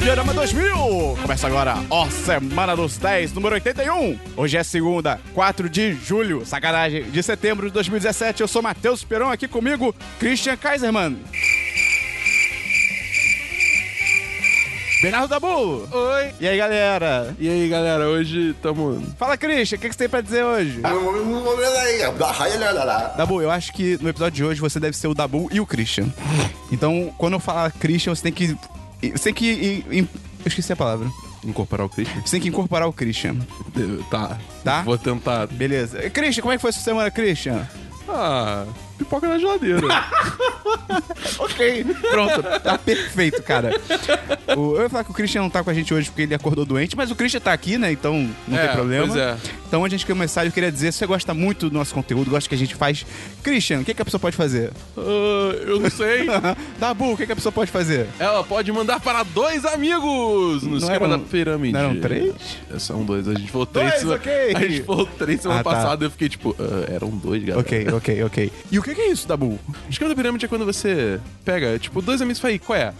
Fliperama 2000! Começa agora, ó, Semana dos 10, número 81. Hoje é segunda, 4 de julho, sacanagem, de setembro de 2017. Eu sou Matheus Peron, aqui comigo, Christian Kaiserman. Bernardo Dabu! Oi! E aí, galera? E aí, galera, hoje tamo. Fala, Christian, o que, que você tem pra dizer hoje? Dabu, eu acho que no episódio de hoje você deve ser o Dabu e o Christian. Então, quando eu falar Christian, você tem que. Você tem que. ir- ir- Eu esqueci a palavra. Incorporar o Christian? Você tem que incorporar o Christian. Tá. Tá? Vou tentar. Beleza. Christian, como é que foi sua semana, Christian? Ah, pipoca na geladeira. Ok. Pronto. Tá perfeito, cara. O- eu ia falar que o Christian não tá com a gente hoje porque ele acordou doente, mas o Christian tá aqui, né? Então não É, tem problema. pois é. Então, antes de começar, eu queria dizer, se você gosta muito do nosso conteúdo, gosta que a gente faz. Christian, o que, que a pessoa pode fazer? Ah, eu não sei. Dabu, o que, que a pessoa pode fazer? Ela pode mandar para dois amigos no Não esquema eram- da pirâmide. não eram três? É, São dois. A gente falou três. Dois, semana- ok. A gente falou três semana Ah, tá. passada e eu fiquei tipo, ah, eram dois, galera. Ok, ok, ok. E o que, que é isso, Dabu? O esquema da pirâmide é quando você pega, tipo, dois amigos e fala aí, qual é?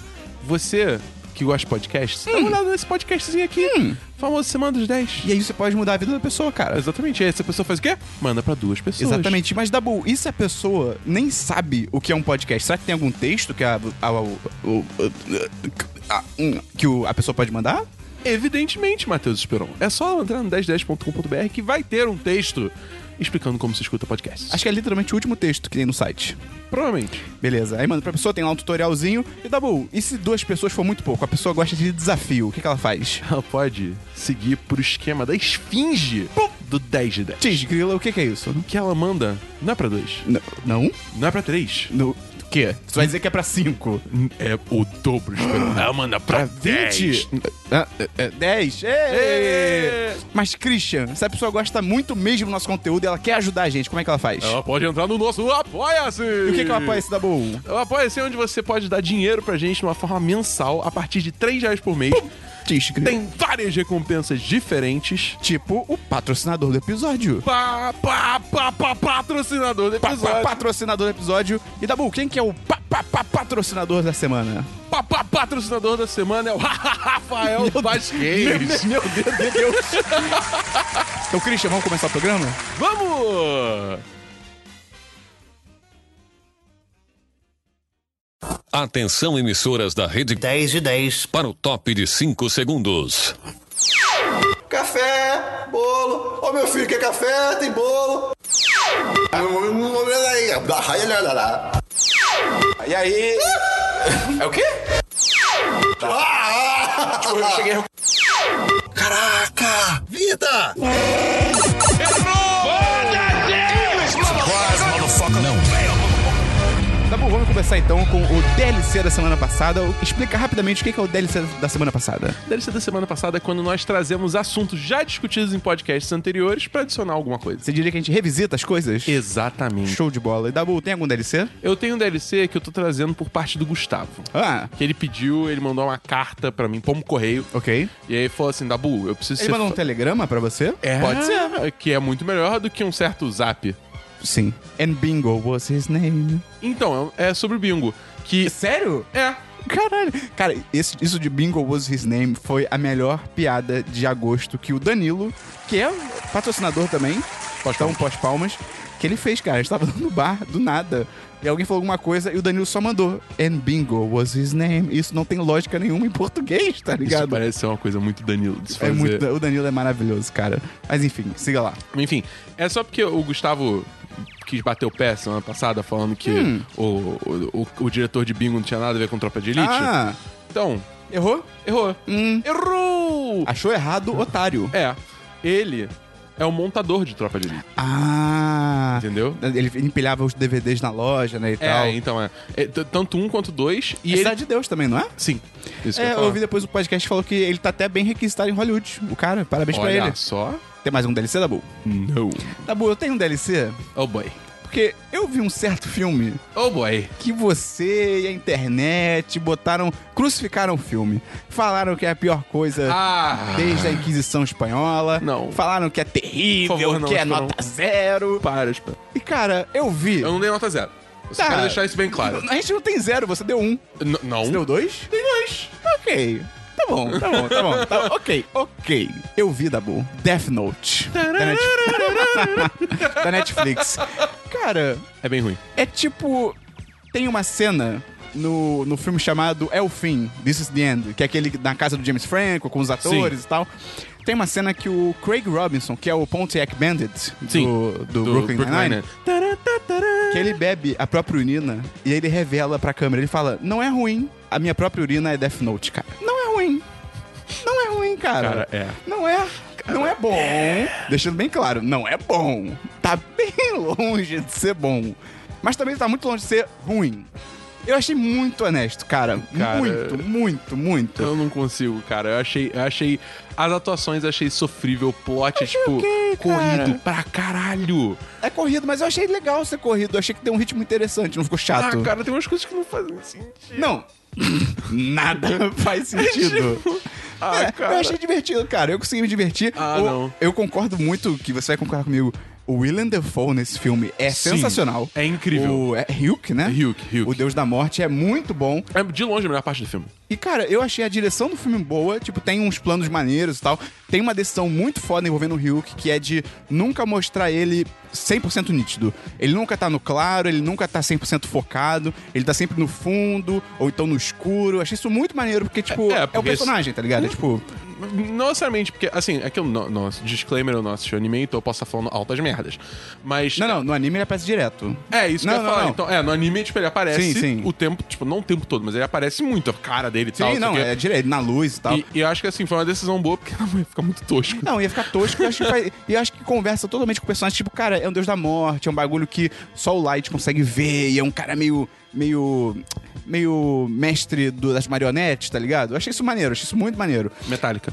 Você que gosta de podcasts, dá uma olhada nesse podcastzinho aqui. Famoso Semana dos 10. E aí você pode mudar a vida da pessoa, cara. Exatamente. E aí essa pessoa faz o quê? Manda pra duas pessoas. Exatamente, mas Dabu, e se a pessoa nem sabe o que é um podcast? Será que tem algum texto que a, a- a- hum, que o- a pessoa pode mandar? Evidentemente, Matheus Esperon. É só entrar no 1010.com.br que vai ter um texto explicando como se escuta podcast. Acho que é literalmente o último texto que tem no site. Provavelmente. Beleza, aí manda pra pessoa, tem lá um tutorialzinho. E Dabu, e se duas pessoas for muito pouco? A pessoa gosta de desafio, o que, que ela faz? Ela pode seguir pro esquema da esfinge do 10 de 10. Tiz, grila, o que, que é isso? O que ela manda não é pra dois, N- não? não é pra três. No o quê? Você vai dizer que é pra cinco? É o dobro, Esperon. Ela manda pra 10. Ah, é, é, 10? Ei! Ê! Mas, Christian, se a pessoa gosta muito mesmo do nosso conteúdo e ela quer ajudar a gente, como é que ela faz? Ela pode entrar no nosso Apoia-se! E o que, que ela apoia esse Dabu? O Apoia-se é onde você pode dar dinheiro pra gente de uma forma mensal a partir de 3 reais por mês. Tiz, grila. Tem várias recompensas diferentes. Tipo o patrocinador do episódio. Pá, pá, pá, pá, patrocinador do Pa- pa- episódio. patrocinador do episódio. E Dabu, quem que é o pa- pa- pa- patrocinador da semana? Pá, pá, patrocinador da semana é o Rafael Vasquez. Meu Deus, meu Deus. então, Christian, vamos começar o programa? Vamos! Atenção, emissoras da rede 10 de 10. para o top de 5 segundos. Café, bolo. Ô meu filho, quer café? Tem bolo. E aí? É o quê? Ah! Eu cheguei. Caraca! Vida! Dabu, começar então com o DLC da semana passada. Explica rapidamente o que é o DLC da semana passada. DLC da semana passada é quando nós trazemos assuntos já discutidos em podcasts anteriores pra adicionar alguma coisa. Você diria que a gente revisita as coisas? Exatamente. Show de bola. E Dabu, tem algum DLC? Eu tenho um DLC que eu tô trazendo por parte do Gustavo. Ah, Que ele pediu, ele mandou uma carta pra mim, como correio. ok. E aí falou assim: Dabu, eu preciso Ele mandou um telegrama pra você? É, Pode ser. Que é muito melhor do que um certo zap. Sim. And Bingo was his name. Então, é sobre o bingo. Que. Sério? É. Caralho. Cara, esse- isso de Bingo was his name foi a melhor piada de agosto que o Danilo, que é patrocinador também, então pós-palmas, que ele fez, cara. A gente tava no bar, do nada. E alguém falou alguma coisa e o Danilo só mandou. And Bingo was his name. Isso não tem lógica nenhuma em português, tá Isso ligado? parece ser uma coisa muito Danilo de se É fazer. muito, o Danilo é maravilhoso, cara. Mas enfim, siga lá. Enfim, é só porque o Gustavo quis bater o pé semana passada falando que Hum. o, o, o, o diretor de bingo não tinha nada a ver com tropa de elite. Ah, Então, errou? errou. Hum. Errou! Achou errado, otário. É, ele é o montador de tropa de elite. Ah. Entendeu? Ele empilhava os DVDs na loja, né, e tal. É, então é. É, Tanto um quanto dois. E E ele. Cidade de Deus também, não é? Sim. Isso É, eu eu ouvi depois o podcast falou que ele tá até bem requisitado em Hollywood. O cara, parabéns pra Olha ele. só. Tem mais um DLC, Dabu? Não. Dabu, eu tenho um DLC Oh boy. porque eu vi um certo filme Oh boy. que você e a internet botaram, crucificaram o filme. Falaram que é a pior coisa Ah. desde a Inquisição Espanhola. Não. Falaram que é terrível, favor, não, que é nota zero. Para, espera. E cara, eu vi. Eu não dei nota zero. Só Tá. quero deixar isso bem claro. A gente não tem zero, você deu um. N- não. Você deu dois? Tem dois. Ok. Tá bom, tá bom, tá bom. Tá, ok, ok. Eu vi, Dabu, Death Note. Da, Net- da Netflix. Cara, É bem ruim. é tipo. Tem uma cena no, no filme chamado É o Fim, This is the End, que é aquele na casa do James Franco, com os atores e tal. Tem uma cena que o Craig Robinson, que é o Pontiac Bandit do, Sim, do, Brooklyn Nine-Nine, Nine-Nine. que ele bebe a própria urina e ele revela pra câmera. Ele fala: Não é ruim, a minha própria urina é Death Note, cara. Não ruim. Não é ruim, cara. Cara, é. Não é. Não é bom. Deixando bem claro, não é bom. Tá bem longe de ser bom. Mas também tá muito longe de ser ruim. Eu achei muito honesto, cara. Cara, Muito, muito, muito. Eu não consigo, cara. Eu achei, eu achei. As atuações eu achei sofrível, o plot é Achei tipo. ok, cara. corrido pra caralho. É corrido, mas eu achei legal ser corrido. Eu achei que deu um ritmo interessante, não ficou chato. Ah, cara, tem umas coisas que não fazem sentido. Não. Nada faz sentido. Ah, É. Eu achei divertido, cara. Eu consegui me divertir. Ah, O- não. Eu concordo muito que você vai concordar comigo. O Willem Dafoe nesse filme é Sim, sensacional. é incrível. O é Hulk, né? Hulk, Hulk. O Deus da Morte é muito bom. É de longe a melhor parte do filme. E, cara, eu achei a direção do filme boa. Tipo, tem uns planos maneiros e tal. Tem uma decisão muito foda envolvendo o Hulk, que é de nunca mostrar ele 100% nítido. Ele nunca tá no claro, ele nunca tá 100% focado. Ele tá sempre no fundo, ou então no escuro. Eu achei isso muito maneiro, porque, tipo, É, é, o porque personagem, tá ligado? É, tipo... Não necessariamente, porque, assim, é que o no- nosso disclaimer, eu não assisti o anime, então eu posso estar falando altas merdas. Mas. Não, não, no anime ele aparece direto. É, isso Não, que eu ia falar. não. Então, é, no anime, tipo, ele aparece Sim, sim. o tempo, tipo, não o tempo todo, mas ele aparece muito, a cara dele e tal. Sim, não, é direto, na luz e tal. E, e eu acho que, assim, foi uma decisão boa, porque não ia ficar muito tosco. Não, ia ficar tosco. E eu acho que, faz- e eu acho que conversa totalmente com o personagem. Tipo, cara, é um deus da morte, é um bagulho que só o Light consegue ver. E é um cara meio. meio. meio mestre do- das marionetes, tá ligado? Eu achei isso maneiro, achei isso muito maneiro. Metallica.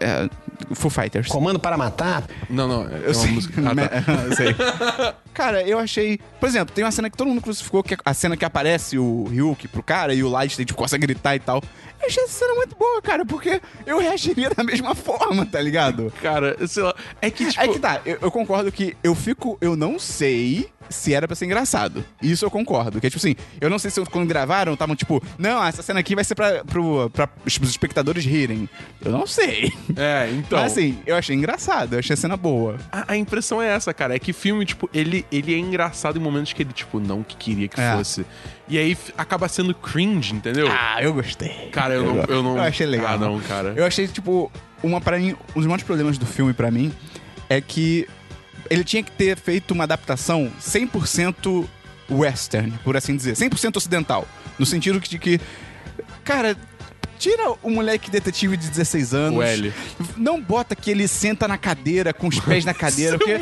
É, Foo Fighters. Comando para matar? Não, não, é Eu sei. música. Ah, tá. eu sei. Cara, eu achei. Por exemplo, tem uma cena que todo mundo crucificou, que é a cena que aparece o Ryuk pro cara e o Light tipo, consegue gritar e tal. Eu achei essa cena muito boa, cara, porque eu reagiria da mesma forma, tá ligado? Cara, sei lá. É que, tipo. É que tá, eu, eu concordo que eu fico. Eu não sei se era pra ser engraçado. Isso eu concordo. Que é tipo assim, eu não sei se quando gravaram estavam tipo, não, essa cena aqui vai ser pra, pro, pra os espectadores rirem. Eu não sei. É, então. Mas assim, eu achei engraçado, eu achei a cena boa. A, a impressão é essa, cara. É que filme, tipo, ele, ele é engraçado em momentos que ele, tipo, não que queria que É. fosse. E aí acaba sendo cringe, entendeu? Ah, eu gostei. Cara, eu não- eu não- Eu achei legal. Ah, não, cara. Eu achei, tipo, uma para mim, um dos maiores problemas do filme pra mim é que ele tinha que ter feito uma adaptação 100% western, por assim dizer, 100% ocidental, no sentido de que cara, tira o moleque detetive de 16 anos. O L. Não bota que ele senta na cadeira, com os pés na cadeira, porque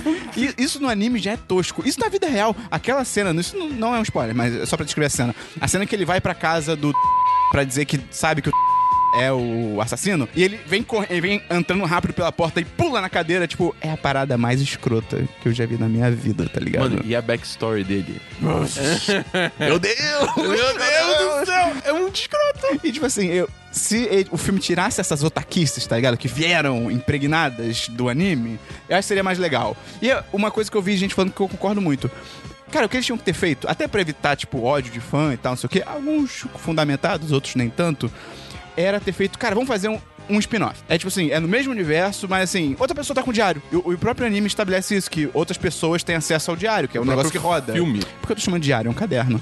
isso no anime já é tosco. Isso na vida real, aquela cena, isso não- não é um spoiler, mas é só pra descrever a cena. A cena que ele vai pra casa do pra dizer que sabe que o é o assassino, e ele vem, ele vem entrando rápido pela porta e pula na cadeira, tipo, é a parada mais escrota que eu já vi na minha vida, tá ligado? Mano, e a backstory dele? meu Deus! Meu Deus do céu! É muito escroto! E tipo assim, eu, se ele- o filme tirasse essas otaquices, tá ligado? Que vieram impregnadas do anime, eu acho que seria mais legal. E é uma coisa que eu vi gente falando que eu concordo muito. Cara, o que eles tinham que ter feito, até pra evitar, tipo, ódio de fã e tal, não sei o quê, alguns fundamentados, outros nem tanto, era ter feito, cara, vamos fazer um, um spin-off. É tipo assim, é no mesmo universo, mas assim, outra pessoa tá com o diário. E o, o próprio anime estabelece isso, que outras pessoas têm acesso ao diário, que é um O negócio que roda. filme. Por que eu tô chamando de diário? É um caderno.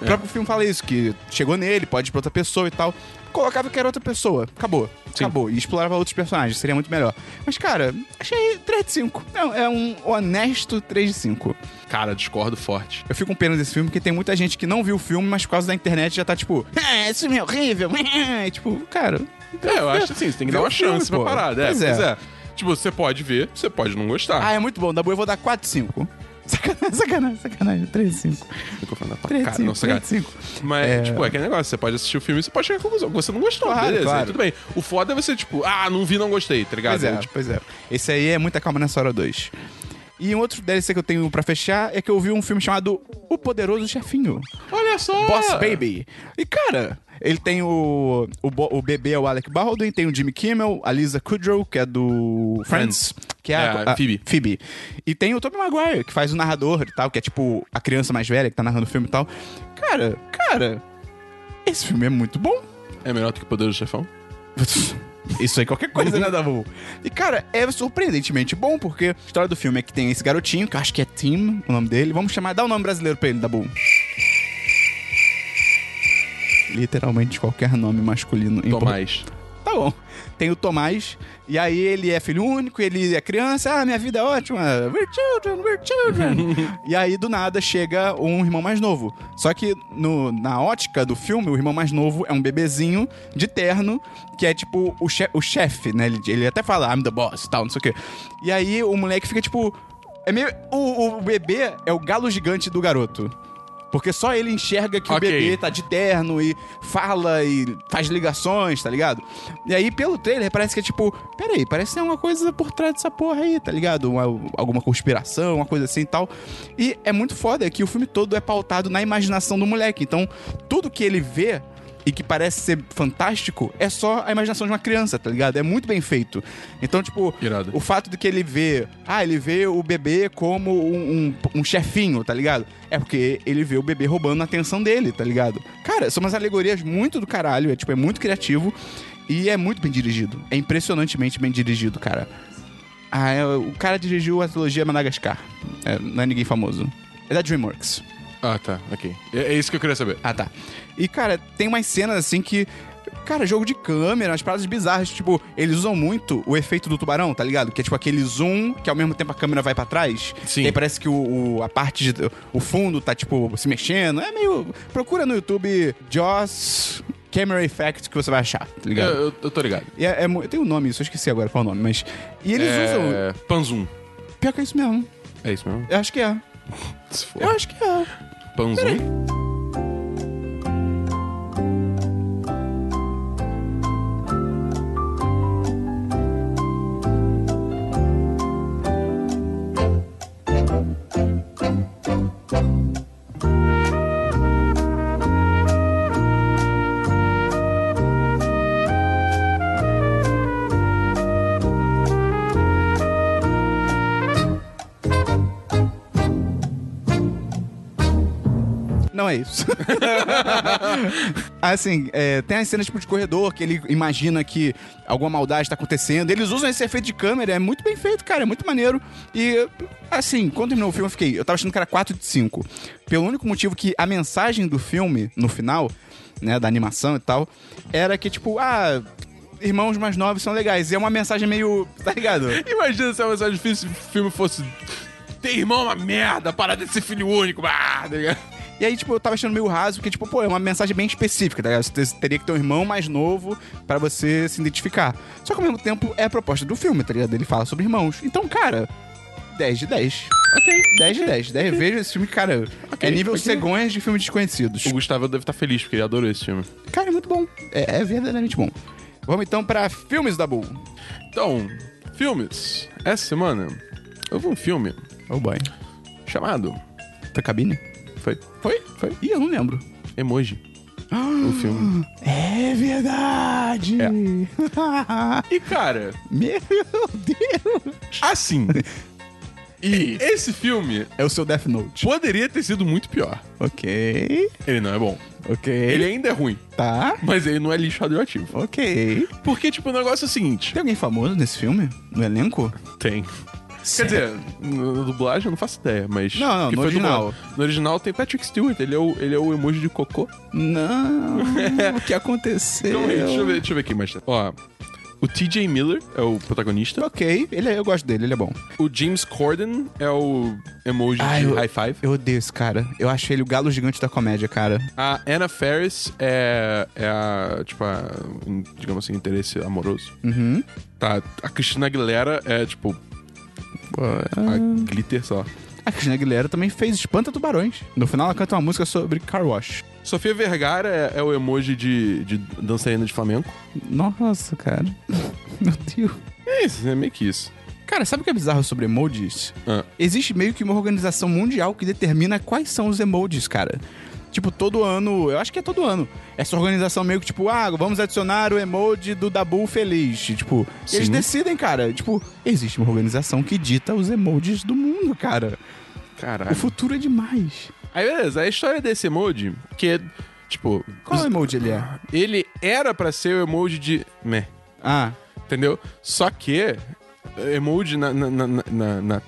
O próprio filme fala isso, que chegou nele, pode ir pra outra pessoa e tal. Colocava que era outra pessoa. Acabou. Sim. Acabou. E explorava outros personagens. Seria muito melhor. Mas, cara, achei 3 de 5. Não, é um honesto 3 de 5. Cara, discordo forte. Eu fico com pena desse filme, porque tem muita gente que não viu o filme, mas por causa da internet já tá tipo, ah, esse filme é horrível. Tipo, cara. É, eu acho assim, você tem que Vê dar o uma filme, chance pô. pra parada. É, Pois pois é. é. Tipo, você pode ver, você pode não gostar. Ah, é muito bom. Da boa eu vou dar 4 de 5. Sacanagem, sacanagem, sacanagem. 3 de 5. Microfone na tua 3 de cara, 5. não, 3 sacanagem. de 5. Mas, É. tipo, é aquele negócio, você pode assistir o filme e você pode chegar à conclusão que você não gostou, Claro, beleza, claro. aí tudo bem. O foda é você, tipo, ah, não vi, não gostei, tá ligado? Pois é, Tipo, pois é. Esse aí é muita calma nessa hora 2. E um outro DLC que eu tenho pra fechar é que eu vi um filme chamado O Poderoso Chefinho. olha só! Boss Baby. E, cara, ele tem o, o, o bebê é o Alec Baldwin, tem o Jimmy Kimmel, a Lisa Kudrow, que é do Friends, Friends. que é, É, a, a Phoebe. Phoebe. E tem o Tobey Maguire, que faz o narrador e tal, que é tipo a criança mais velha que tá narrando o filme e tal. Cara, cara, esse filme é muito bom. É melhor do que o Poder do Chefão? Isso aí, qualquer coisa, né, Dabu? E, cara, é surpreendentemente bom, porque a história do filme é que tem esse garotinho, que eu acho que é Tim, o nome dele. Vamos chamar, dá um nome brasileiro pra ele, Dabu. Literalmente qualquer nome masculino. em Tomás. Tá bom. Tem o Tomás, e aí ele é filho único, ele é criança, ah, minha vida é ótima, we're children, we're children. e aí, do nada, chega um irmão mais novo. Só que no, na ótica do filme, o irmão mais novo é um bebezinho de terno, que é tipo o, che o chefe, né? Ele, ele até fala, I'm the boss, tal, não sei o quê. E aí o moleque fica tipo. É meio. O, o bebê é o galo gigante do garoto. Porque só ele enxerga que Ok. o bebê tá de terno e fala e faz ligações, tá ligado? E aí, pelo trailer, parece que é tipo, peraí, parece que tem alguma coisa por trás dessa porra aí, tá ligado? Uma- alguma conspiração, uma coisa assim e tal. E é muito foda que o filme todo é pautado na imaginação do moleque. Então, tudo que ele vê e que parece ser fantástico é só a imaginação de uma criança, tá ligado? É muito bem feito. Então, tipo, Irado. o fato de que ele vê. Ah, ele vê o bebê como um, um, um chefinho, tá ligado? É porque ele vê o bebê roubando a atenção dele, tá ligado? Cara, são umas alegorias muito do caralho, é tipo, é muito criativo e é muito bem dirigido. É impressionantemente bem dirigido, cara. Ah, é, o cara dirigiu a trilogia Madagascar. É, não é ninguém famoso. É da DreamWorks. Ah, tá. Ok. É, é isso que eu queria saber. Ah, tá. E, cara, tem umas cenas assim que. Cara, jogo de câmera, umas paradas bizarras. Tipo, eles usam muito o efeito do tubarão, tá ligado? Que é tipo aquele zoom que ao mesmo tempo a câmera vai pra trás. Sim. E aí parece que o, o- a parte de. O fundo tá, tipo, se mexendo. É meio. Procura no YouTube Jaws Camera Effect que você vai achar, tá Eu, ligado? eu, eu tô ligado. E é, é mu- tem um nome isso, eu esqueci agora qual é o nome, mas. E eles usam. É... Panzum. Pior que é isso mesmo. É isso mesmo? Eu acho que é. Se for. Eu acho que é. Panzum? Não é isso. assim, é, tem as cenas tipo de corredor que ele imagina que alguma maldade tá acontecendo. Eles usam esse efeito de câmera, é muito bem feito, cara, é muito maneiro. E, assim, quando terminou o filme, eu fiquei. Eu tava achando que era 4 de 5. Pelo único motivo que a mensagem do filme, no final, né, da animação e tal, era que, tipo, ah. Irmãos mais novos são legais. E é uma mensagem meio. Tá ligado? Imagina se a mensagem difícil se o filme fosse. Ter irmão é uma merda, para de ser filho único. Ah, tá ligado? E aí, tipo, eu tava achando meio raso, porque, tipo, pô, é uma mensagem bem específica, tá ligado? Você te- teria que ter um irmão mais novo pra você se identificar. Só que ao mesmo tempo é a proposta do filme, tá ligado? Ele fala sobre irmãos. Então, cara, 10 de 10. Ok. 10 de 10. 10 vejo esse filme, cara. é nível ok. cegonhas de filmes desconhecidos. O Gustavo deve estar feliz, porque ele adorou esse filme. Cara, é muito bom. É, é verdadeiramente bom. Vamos então pra filmes da Bull. Então, filmes. Essa semana, eu vi um filme Oh boy. chamado. Tá cabine? Foi Foi? Foi. Ih, eu não lembro. Emoji. o filme. É verdade! E, cara, Meu Deus! assim. E Esse filme é o seu Death Note. poderia ter sido muito pior. Ok. Ele não é bom. Ok. Ele ainda é ruim, Tá. mas ele não é lixo radioativo. Ok. Porque, tipo, o negócio é o seguinte: Tem alguém famoso nesse filme? No elenco? tem. Quer dizer, na dublagem eu não faço ideia, mas. Não, não, que no foi original. dublado. No original tem Patrick Stewart, ele é o, ele é o emoji de cocô. Não. o que aconteceu? Aí, deixa eu ver, deixa eu ver aqui mais. Ó, o TJ Miller é o protagonista. Ok, ele, é- eu gosto dele, ele é bom. O James Corden é o emoji Ah, de eu- high five. Eu odeio esse cara. Eu acho ele o galo gigante da comédia, cara. A Anna Faris é, é a, tipo, a, um, digamos assim, interesse amoroso. Uhum. Tá, a Cristina Aguilera é, tipo, a glitter só. A Cristina Aguilera também fez Espanta Tubarões. No final ela canta uma música sobre car wash. Sofia Vergara é, é o emoji de, de dançarina de flamenco. Nossa, cara. Meu Deus. É isso, é meio que isso. Cara, sabe o que é bizarro sobre emojis? Ah. Existe meio que uma organização mundial que determina quais são os emojis, cara. Tipo, todo ano, eu acho que é todo ano. Essa organização meio que, tipo, ah, vamos adicionar o emoji do Dabu feliz. Tipo, eles decidem, cara. Tipo, existe uma organização que dita os emojis do mundo, cara. O Caralho. futuro é demais. Aí, beleza, a história desse emoji, que é, Tipo, Qual emoji ele é? ele era pra ser o emoji de meh, Ah, entendeu? Só que emoji na, na, na, na- na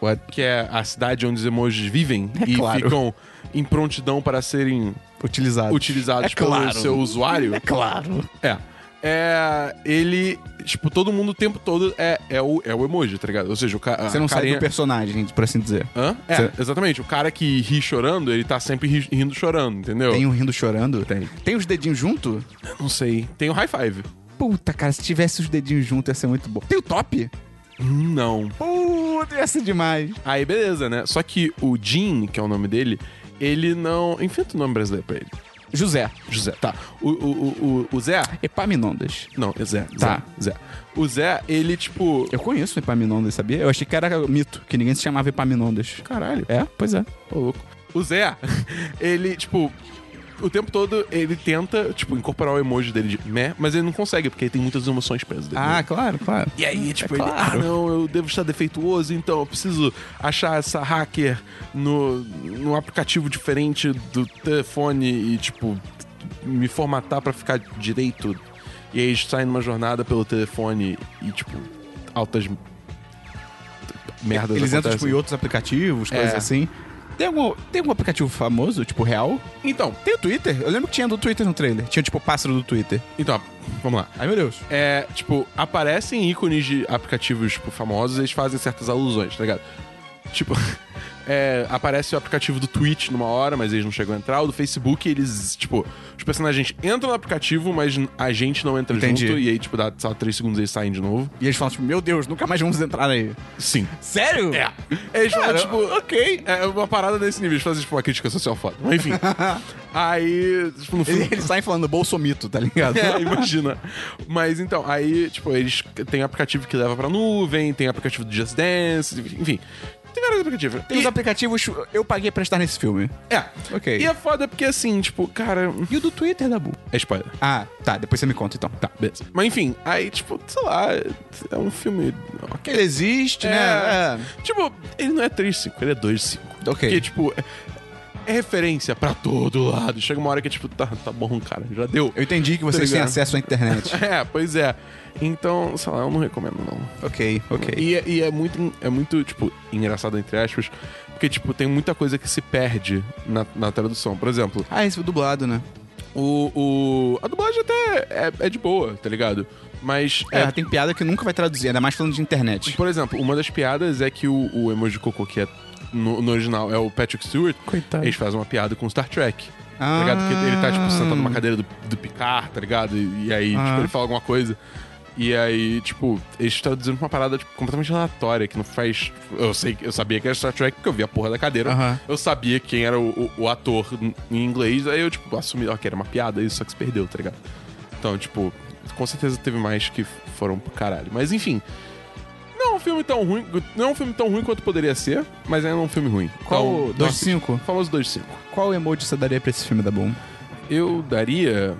Testópolis, que é a cidade onde os emojis vivem É e claro. ficam em prontidão para serem utilizado. utilizados É claro. pelo seu usuário. É claro. É. É. Ele. Tipo, todo mundo o tempo todo é, é, o, é o emoji, tá ligado? Ou seja, o cara. Você não sabe o personagem, por assim dizer. Hã? É, Você- exatamente. O cara que ri chorando, ele tá sempre ri- rindo chorando, entendeu? Tem um rindo chorando? Tem. Tem os dedinhos junto? Não sei. Tem o high five. Puta, cara, se tivesse os dedinhos juntos ia ser muito bom. Tem o top? Não. Puta, ia ser demais. Aí, beleza, né? Só que o Jean, que é o nome dele, ele não. Inventa o nome brasileiro pra ele. José. José. Tá. O, o, o, o, o Zé. Epaminondas. Não, é Zé. Tá. Zé. Zé. O Zé, ele, tipo. Eu conheço o Epaminondas, sabia? Eu achei que era mito, que ninguém se chamava Epaminondas. Caralho. É? Pois é. Ô, louco. O Zé, ele, tipo, o tempo todo ele tenta, tipo, incorporar o emoji dele de meh, mas ele não consegue, porque ele tem muitas emoções presas Ah, dele. claro, claro. E aí, tipo, É ele, claro. ah, não, eu devo estar defeituoso, então eu preciso achar essa hacker no, no aplicativo diferente do telefone e, tipo, me formatar pra ficar direito. E aí sai numa jornada pelo telefone e, tipo, altas merdas Eles entram, acontecem. tipo, em outros aplicativos, coisas É. assim. Tem algum, tem algum aplicativo famoso, tipo, real? Então, Tem o Twitter. Eu lembro que tinha do Twitter no trailer. Tinha, tipo, o pássaro do Twitter. então, vamos lá. Ai, meu Deus. é, tipo, aparecem ícones de aplicativos, tipo, famosos, eles fazem certas alusões, tá ligado? Tipo, é, aparece o aplicativo do Twitch numa hora, mas eles não chegam a entrar. O do Facebook, eles, tipo, os personagens entram no aplicativo, mas a gente não entra Entendi. junto. E aí, tipo, dá, lá, três segundos eles saem de novo. E eles falam, tipo, meu Deus, nunca mais vamos entrar aí. Sim. Sério? É. Eles falam, Cara, tipo, ok. É uma parada desse nível. Eles fazem, tipo, uma crítica social foda. Mas enfim. aí, tipo, no filme. Eles, saem falando bolsomito, tá ligado? É, imagina. Mas então, aí, tipo, eles tem aplicativo que leva pra nuvem, tem aplicativo do Just Dance, enfim. Tem vários aplicativos. Tem E- os aplicativos, eu paguei pra estar nesse filme. É. Ok. E é foda porque, assim, tipo, cara. E o do Twitter, Dabu? É spoiler. Ah, tá, depois você me conta, então. Tá, beleza. Mas enfim, aí, tipo, sei lá, é um filme. ok. Ele existe, É. né? Tipo, ele não é 3 de 5, ele é 2 de 5. Ok. Porque, tipo, é, referência pra todo lado. Chega uma hora que, tipo, tá, tá bom, cara, já deu. Eu entendi que vocês Tá têm acesso à internet. É, pois é. Então, sei lá, eu não recomendo, não. ok, ok. E, é- e é muito, é muito, tipo, engraçado, entre aspas, porque, tipo, tem muita coisa que se perde na, na tradução. Por exemplo, Ah, esse foi dublado, né? o, o- a dublagem até é, é de boa, tá ligado? Mas, É, é, tem piada que nunca vai traduzir, ainda mais falando de internet. por exemplo, uma das piadas é que o, o emoji cocô, que é no, no original é o Patrick Stewart, Coitado. eles fazem uma piada com Star Trek. Ah. Tá ligado? Porque ele tá, tipo, sentado numa cadeira do, do Picard, tá ligado? E, e aí, Ah. tipo, ele fala alguma coisa. E aí, tipo, eles traduzindo pra uma parada tipo, completamente aleatória, que não faz. Eu sei eu sabia que era Star Trek porque eu vi a porra da cadeira. Eu sabia quem era o, o- o ator em inglês, aí eu, tipo, assumi, ó, que era uma piada, isso só que se perdeu, tá ligado? Então, tipo, com certeza teve mais que foram pro caralho. Mas enfim. Não é um filme tão ruim. Não é um filme tão ruim quanto poderia ser, mas ainda é um filme ruim. Qual, Então, dois de nossa, cinco? Famoso 2 de 5. Qual emoji você daria pra esse filme da Boom? Eu daria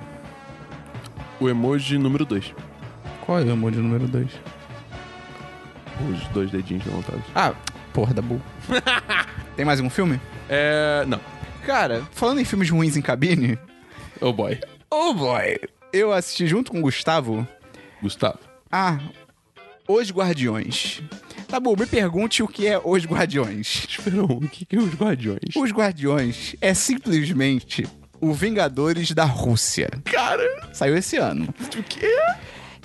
o emoji número 2. Qual é o emoji número 2? Os dois dedinhos levantados. Ah, porra da Bull. Tem mais algum filme? É. Não. Cara, falando em filmes ruins em cabine. Oh boy. Oh boy! Eu assisti junto com o Gustavo. Gustavo. Ah, Os Guardiões. Tá bom, me pergunte o que é Os Guardiões. Esperou, o que, é os guardiões? Os Guardiões é simplesmente o Vingadores da Rússia. Cara, Saiu esse ano. o quê?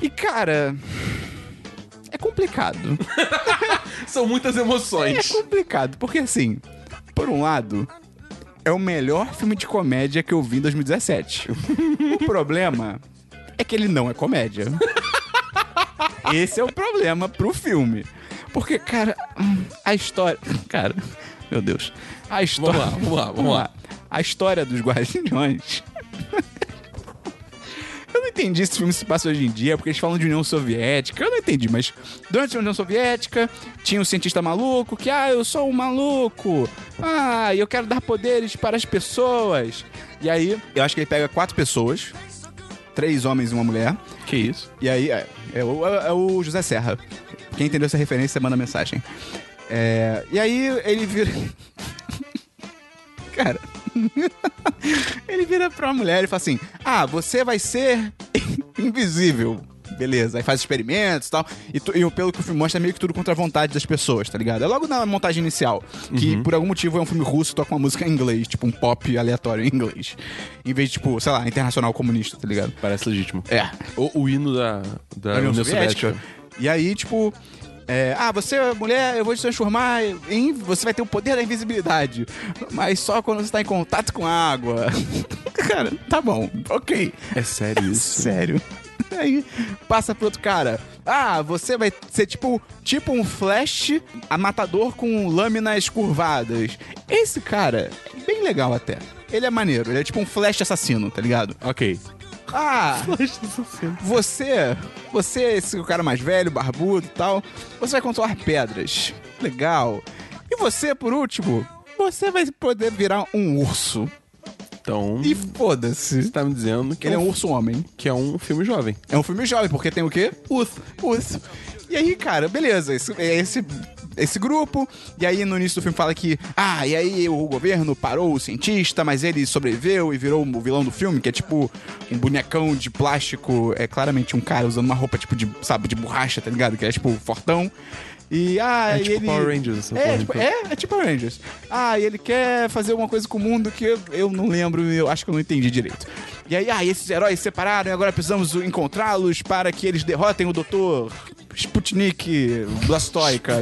E, cara. É complicado. São muitas É emoções. complicado, porque assim, por um lado, é o melhor filme de comédia que eu vi em 2017. o problema é que ele não é comédia. Esse é o problema pro filme. Porque, cara, a história. Cara, meu Deus. A história. Vamos lá, vamos lá, vamos lá. A história dos Guardiões. Eu não entendi se esse filme se passa hoje em dia, porque eles falam de União Soviética. Eu não entendi, mas durante a União Soviética tinha um cientista maluco que, ah, eu sou um maluco. Ah, eu quero dar poderes para as pessoas. E aí, eu acho que ele pega quatro pessoas, três homens e uma mulher. Que isso? E aí, é, é o, é o José Serra. Quem entendeu essa referência, manda mensagem. É, e aí, ele vira. Ele vira pra uma mulher e fala assim: Ah, você vai ser invisível. Beleza, aí faz experimentos e tal. E, tu- e pelo que o filme mostra, é meio que tudo contra a vontade das pessoas, tá ligado? É logo na montagem inicial. Que por algum motivo é um filme russo, toca uma música em inglês, tipo um pop aleatório em inglês. Em vez de, tipo, sei lá, internacional comunista, tá ligado? Parece legítimo. É. O, o hino da, da da União, União Soviética. Soviética. E aí, tipo. É, ah, você é mulher, eu vou te transformar em. Você vai ter o poder da invisibilidade. Mas só quando você tá em contato com a água. cara, tá bom, ok. É sério isso? Sério. Aí passa pro outro cara. Ah, você vai ser tipo, tipo um flash a matador com lâminas curvadas. Esse cara é bem legal até. Ele é maneiro, ele é tipo um flash assassino, tá ligado? ok. Ah, você, você, esse cara mais velho, barbudo e tal, você vai controlar pedras. Legal. E você, por último, você vai poder virar um urso. Então, E foda-se. você tá me dizendo que Ele é, é um, um urso homem. que é um filme jovem. É um filme jovem, porque tem o quê? Urso. Urso. E aí, cara, beleza. Esse, é esse, esse grupo. E aí, no início do filme, fala que. Ah, e aí o governo parou o cientista, mas ele sobreviveu e virou o vilão do filme, que é tipo um bonecão de plástico. É claramente um cara usando uma roupa, tipo, de, sabe, de borracha, tá ligado? Que é tipo fortão. E, ah, É tipo ele... Power Rangers, É, tipo, então. é, é tipo Power Rangers. Ah, e ele quer fazer alguma coisa com o mundo que eu, eu não lembro, eu acho que eu não entendi direito. E aí, ah, esses heróis se separaram e agora precisamos encontrá-los para que eles derrotem o Dr. Sputnik, Blastoika,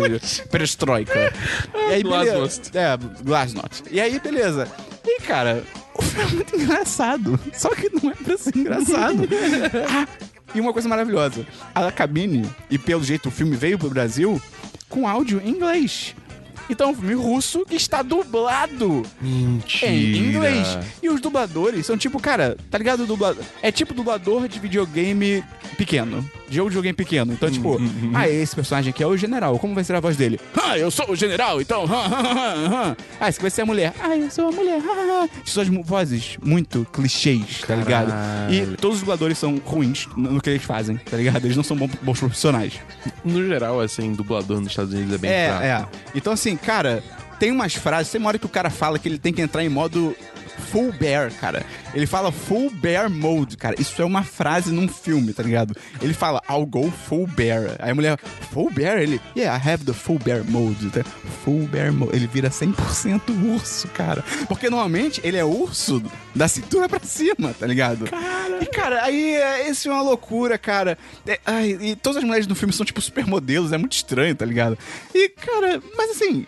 Perestroika. E aí. Glasnost. É, Glasnost. E aí, beleza. E, cara, o filme é muito engraçado. Só que não é pra ser engraçado. ah, e uma coisa maravilhosa. A cabine, e pelo jeito o filme veio pro Brasil, com áudio em inglês. Então é um filme russo que está dublado Mentira. em inglês. E os dubladores são tipo, cara, tá ligado? o Dublador, é tipo dublador de videogame pequeno. Jogo de videogame pequeno. Então, tipo, ah, esse personagem aqui é o general. Como vai ser a voz dele? Ah, eu sou o general, então. ah, esse aqui vai ser a mulher. Ah, eu sou a mulher. São as mu- vozes muito clichês, tá ligado? E todos os dubladores são ruins no que eles fazem, tá ligado? Eles não são bons profissionais. No geral, assim, dublador nos Estados Unidos é bem É, fraco. é. Então, assim, cara, tem umas frases, tem uma hora que o cara fala que ele tem que entrar em modo full bear, cara. Ele fala full bear mode, cara. Isso é uma frase num filme, tá ligado? Ele fala, I'll go full bear. Aí a mulher, full bear? Ele, yeah, I have the full bear mode. Tá? Full bear mode. Ele vira 100% urso, cara. Porque normalmente ele é urso da cintura pra cima, tá ligado? E, cara, aí é, isso é uma loucura, cara. É, ai, e todas as mulheres no filme são, tipo, supermodelos. É muito estranho, tá ligado? E, cara, mas assim,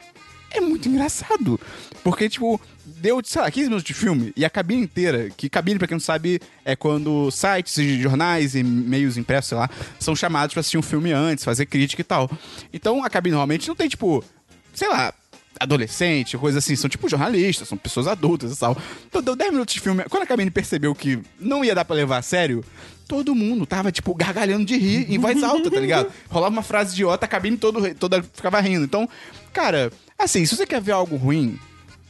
é muito engraçado. Porque, tipo, deu, sei lá, 15 minutos de filme e a cabine inteira, que cabine, pra quem não sabe, é quando sites e jornais e meios impressos, sei lá, são chamados pra assistir um filme antes, fazer crítica e tal. Então a cabine normalmente não tem, tipo, sei lá, adolescente, coisa assim, são tipo jornalistas, são pessoas adultas e tal. Então deu 10 minutos de filme. Quando a cabine percebeu que não ia dar pra levar a sério, todo mundo tava, tipo, gargalhando de rir em voz alta, tá ligado? Rolava uma frase idiota, a cabine todo, toda ficava rindo. Então, cara, assim, se você quer ver algo ruim,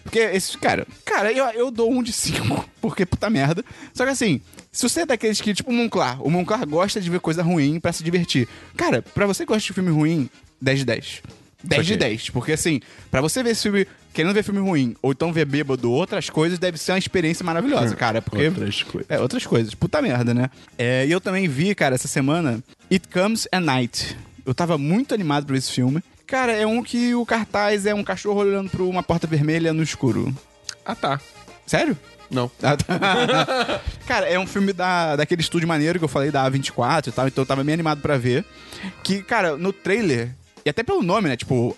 porque esse, cara, cara, eu, eu dou um de cinco, porque puta merda. Só que assim, se você é daqueles que, tipo o Monclar, o Monclar gosta de ver coisa ruim pra se divertir. Cara, pra você que gosta de filme ruim, 10 de 10. 10 de Ok. 10. Porque assim, pra você ver esse filme, querendo ver filme ruim, ou então ver bêbado ou outras coisas, deve ser uma experiência maravilhosa, cara. Porque. Outras coisas. É, outras coisas. Puta merda, né? É, e eu também vi, cara, essa semana, It Comes at Night. Eu tava muito animado pra esse filme. Cara, é um que o cartaz é um cachorro olhando pra uma porta vermelha no escuro. Ah, tá. Sério? Não. Ah, tá. Cara, é um filme da, daquele estúdio maneiro que eu falei, da A24 e tal, então eu tava bem animado pra ver. Que, cara, no trailer, e até pelo nome, né, tipo,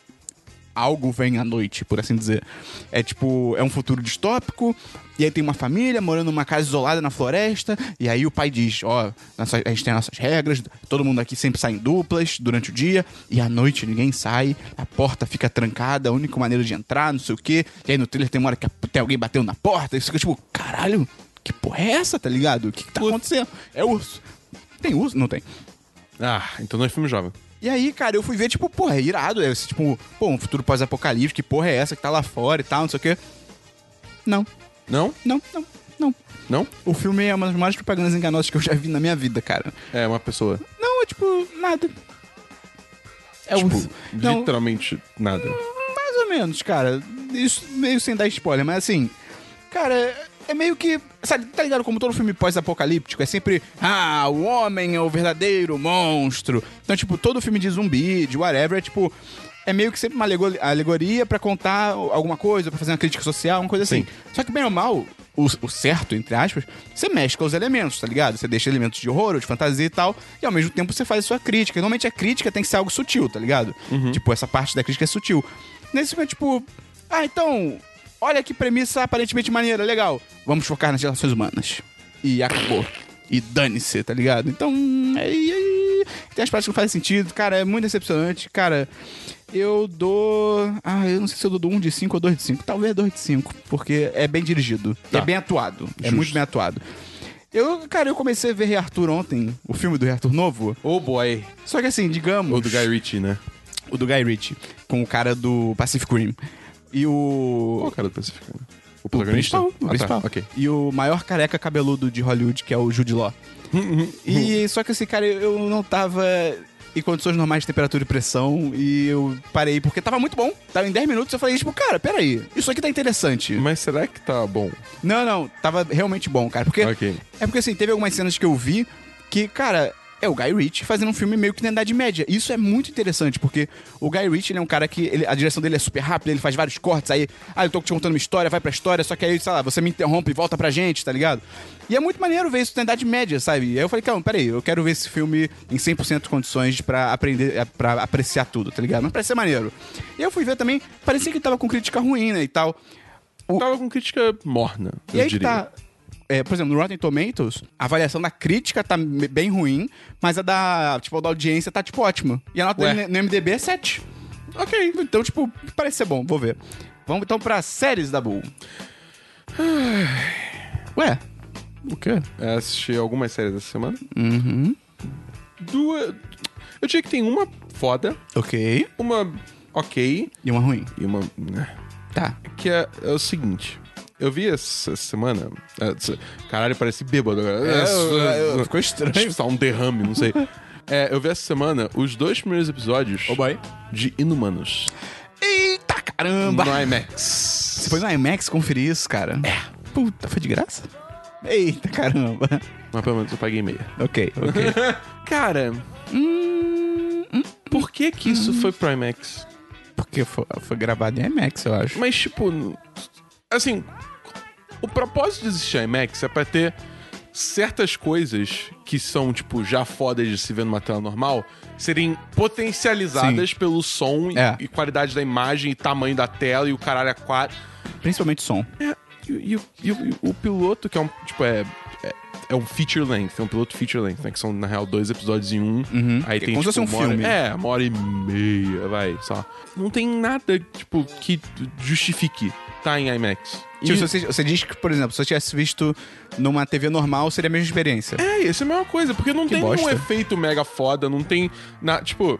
algo vem à noite, por assim dizer. É tipo, é um futuro distópico, e aí tem uma família morando numa casa isolada na floresta, e aí o pai diz, ó, nossa- a gente tem nossas regras, todo mundo aqui sempre sai em duplas durante o dia, e à noite ninguém sai, a porta fica trancada, a única maneira de entrar, não sei o quê. E aí no trailer tem uma hora que tem alguém batendo na porta, e fica tipo, caralho, que porra é essa, tá ligado? O que, que tá acontecendo? É urso. Tem urso? Não tem. Ah, então não é filme jovem. E aí, cara, eu fui ver, tipo, porra, é irado. É esse, tipo, pô, um futuro pós-apocalipse, que porra é essa que tá lá fora e tal, não sei o quê. Não, Não? não, não, não. Não? O filme é uma das maiores propagandas enganosas que eu já vi na minha vida, cara. É uma pessoa. Não, é tipo, nada. É tipo, urso. Não, literalmente nada. mais ou menos, cara. Isso meio sem dar spoiler, mas assim, cara, é meio que. Sabe, tá ligado? Como todo filme pós-apocalíptico, é sempre. Ah, o homem é o verdadeiro monstro. Então, tipo, todo filme de zumbi, de whatever, é tipo. É meio que sempre uma alego- alegoria pra contar alguma coisa, pra fazer uma crítica social, uma coisa assim. Sim. Só que, bem ou mal, o, o certo, entre aspas, você mescla os elementos, tá ligado? Você deixa elementos de horror, de fantasia e tal, e ao mesmo tempo você faz a sua crítica. Normalmente a crítica tem que ser algo sutil, tá ligado? Tipo, essa parte da crítica é sutil. Nesse filme é tipo. Ah, então. Olha que premissa aparentemente maneira, legal. Vamos focar nas relações humanas. E acabou. E dane-se, tá ligado? Então, aí, aí, tem as partes que não fazem sentido. Cara, é muito decepcionante. Cara, eu dou. Ah, eu não sei se eu dou um de 5 ou 2 de 5. Talvez 2 de 5, porque é bem dirigido. Tá. É bem atuado. É Justo. muito bem atuado. Eu, cara, eu comecei a ver Rei Arthur ontem, o filme do Rei Arthur novo. Oh boy. Só que assim, digamos. Ou do Guy Ritchie, né? O do Guy Ritchie, com o cara do Pacific Rim. E o. Qual cara do Pacific? Rim? O O protagonista? principal, o Ah, principal. Tá, ok. E o maior careca cabeludo de Hollywood, que é o Jude Law. e só que assim, cara, eu não tava em condições normais de temperatura e pressão e eu parei porque tava muito bom. Tava em 10 minutos eu falei, tipo, cara, peraí, isso aqui tá interessante. Mas será que tá bom? Não, não, tava realmente bom, cara. Porque Ok. é porque assim, teve algumas cenas que eu vi que, cara, é o Guy Ritchie fazendo um filme meio que na Idade Média. Isso é muito interessante, porque o Guy Ritchie ele é um cara que ele- a direção dele é super rápida, ele faz vários cortes, aí, ah, eu tô te contando uma história, vai pra história, só que aí, sei lá, você me interrompe e volta pra gente, tá ligado? E é muito maneiro ver isso na Idade Média, sabe? E aí eu falei, calma, peraí, eu quero ver esse filme em 100% de condições pra aprender, é, pra apreciar tudo, tá ligado? Mas parece ser maneiro. E eu fui ver também, parecia que tava com crítica ruim, né, e tal. O- Tava com crítica morna, e eu aí que diria. tá. É, por exemplo, no Rotten Tomatoes, a avaliação da crítica tá bem ruim, mas a da, tipo, a da audiência tá, tipo, ótima. E a nota Ué. dele no MDB é 7. Ok, então, tipo, parece ser bom, vou ver. Vamos então pra séries da Bull. Ué, o quê? É, assisti algumas séries essa semana. Uhum. Duas. Eu diria que tem uma foda, Ok. uma ok E uma ruim. e uma. né, Tá. Que é, é o seguinte. Eu vi essa semana. é, Caralho, parece bêbado agora. É, ficou estranho. Acho que tá um derrame, não sei. É, eu vi essa semana os dois primeiros episódios boy. de Inumanos. Eita caramba! No IMAX. Você foi no IMAX conferir isso, cara? É. Puta, foi de graça? Eita caramba. Mas pelo menos eu paguei meia. Ok, ok. Cara, hum, hum, por que que isso foi pro IMAX? porque foi, foi gravado em IMAX, eu acho. Mas, tipo, assim, o propósito de existir IMAX é pra ter certas coisas que são, tipo, já fodas de se ver numa tela normal serem potencializadas pelo som e- É. e, qualidade da imagem e tamanho da tela e o caralho a quatro. Principalmente som. É, e, e o- e e o piloto, que é um, tipo, é... é é um feature length, é um piloto feature length, né? Que são, na real, dois episódios em um. Aí Que é tem, como se tipo, fosse um uma hora- filme. É, uma hora e meia, vai, só. Não tem nada, tipo, que justifique tá em IMAX. E- Tipo, se você, você diz que, por exemplo, se você tivesse visto numa TV normal, seria a mesma experiência. É, isso é a mesma coisa, porque não Que tem um bosta. efeito mega foda, não tem. Na, tipo.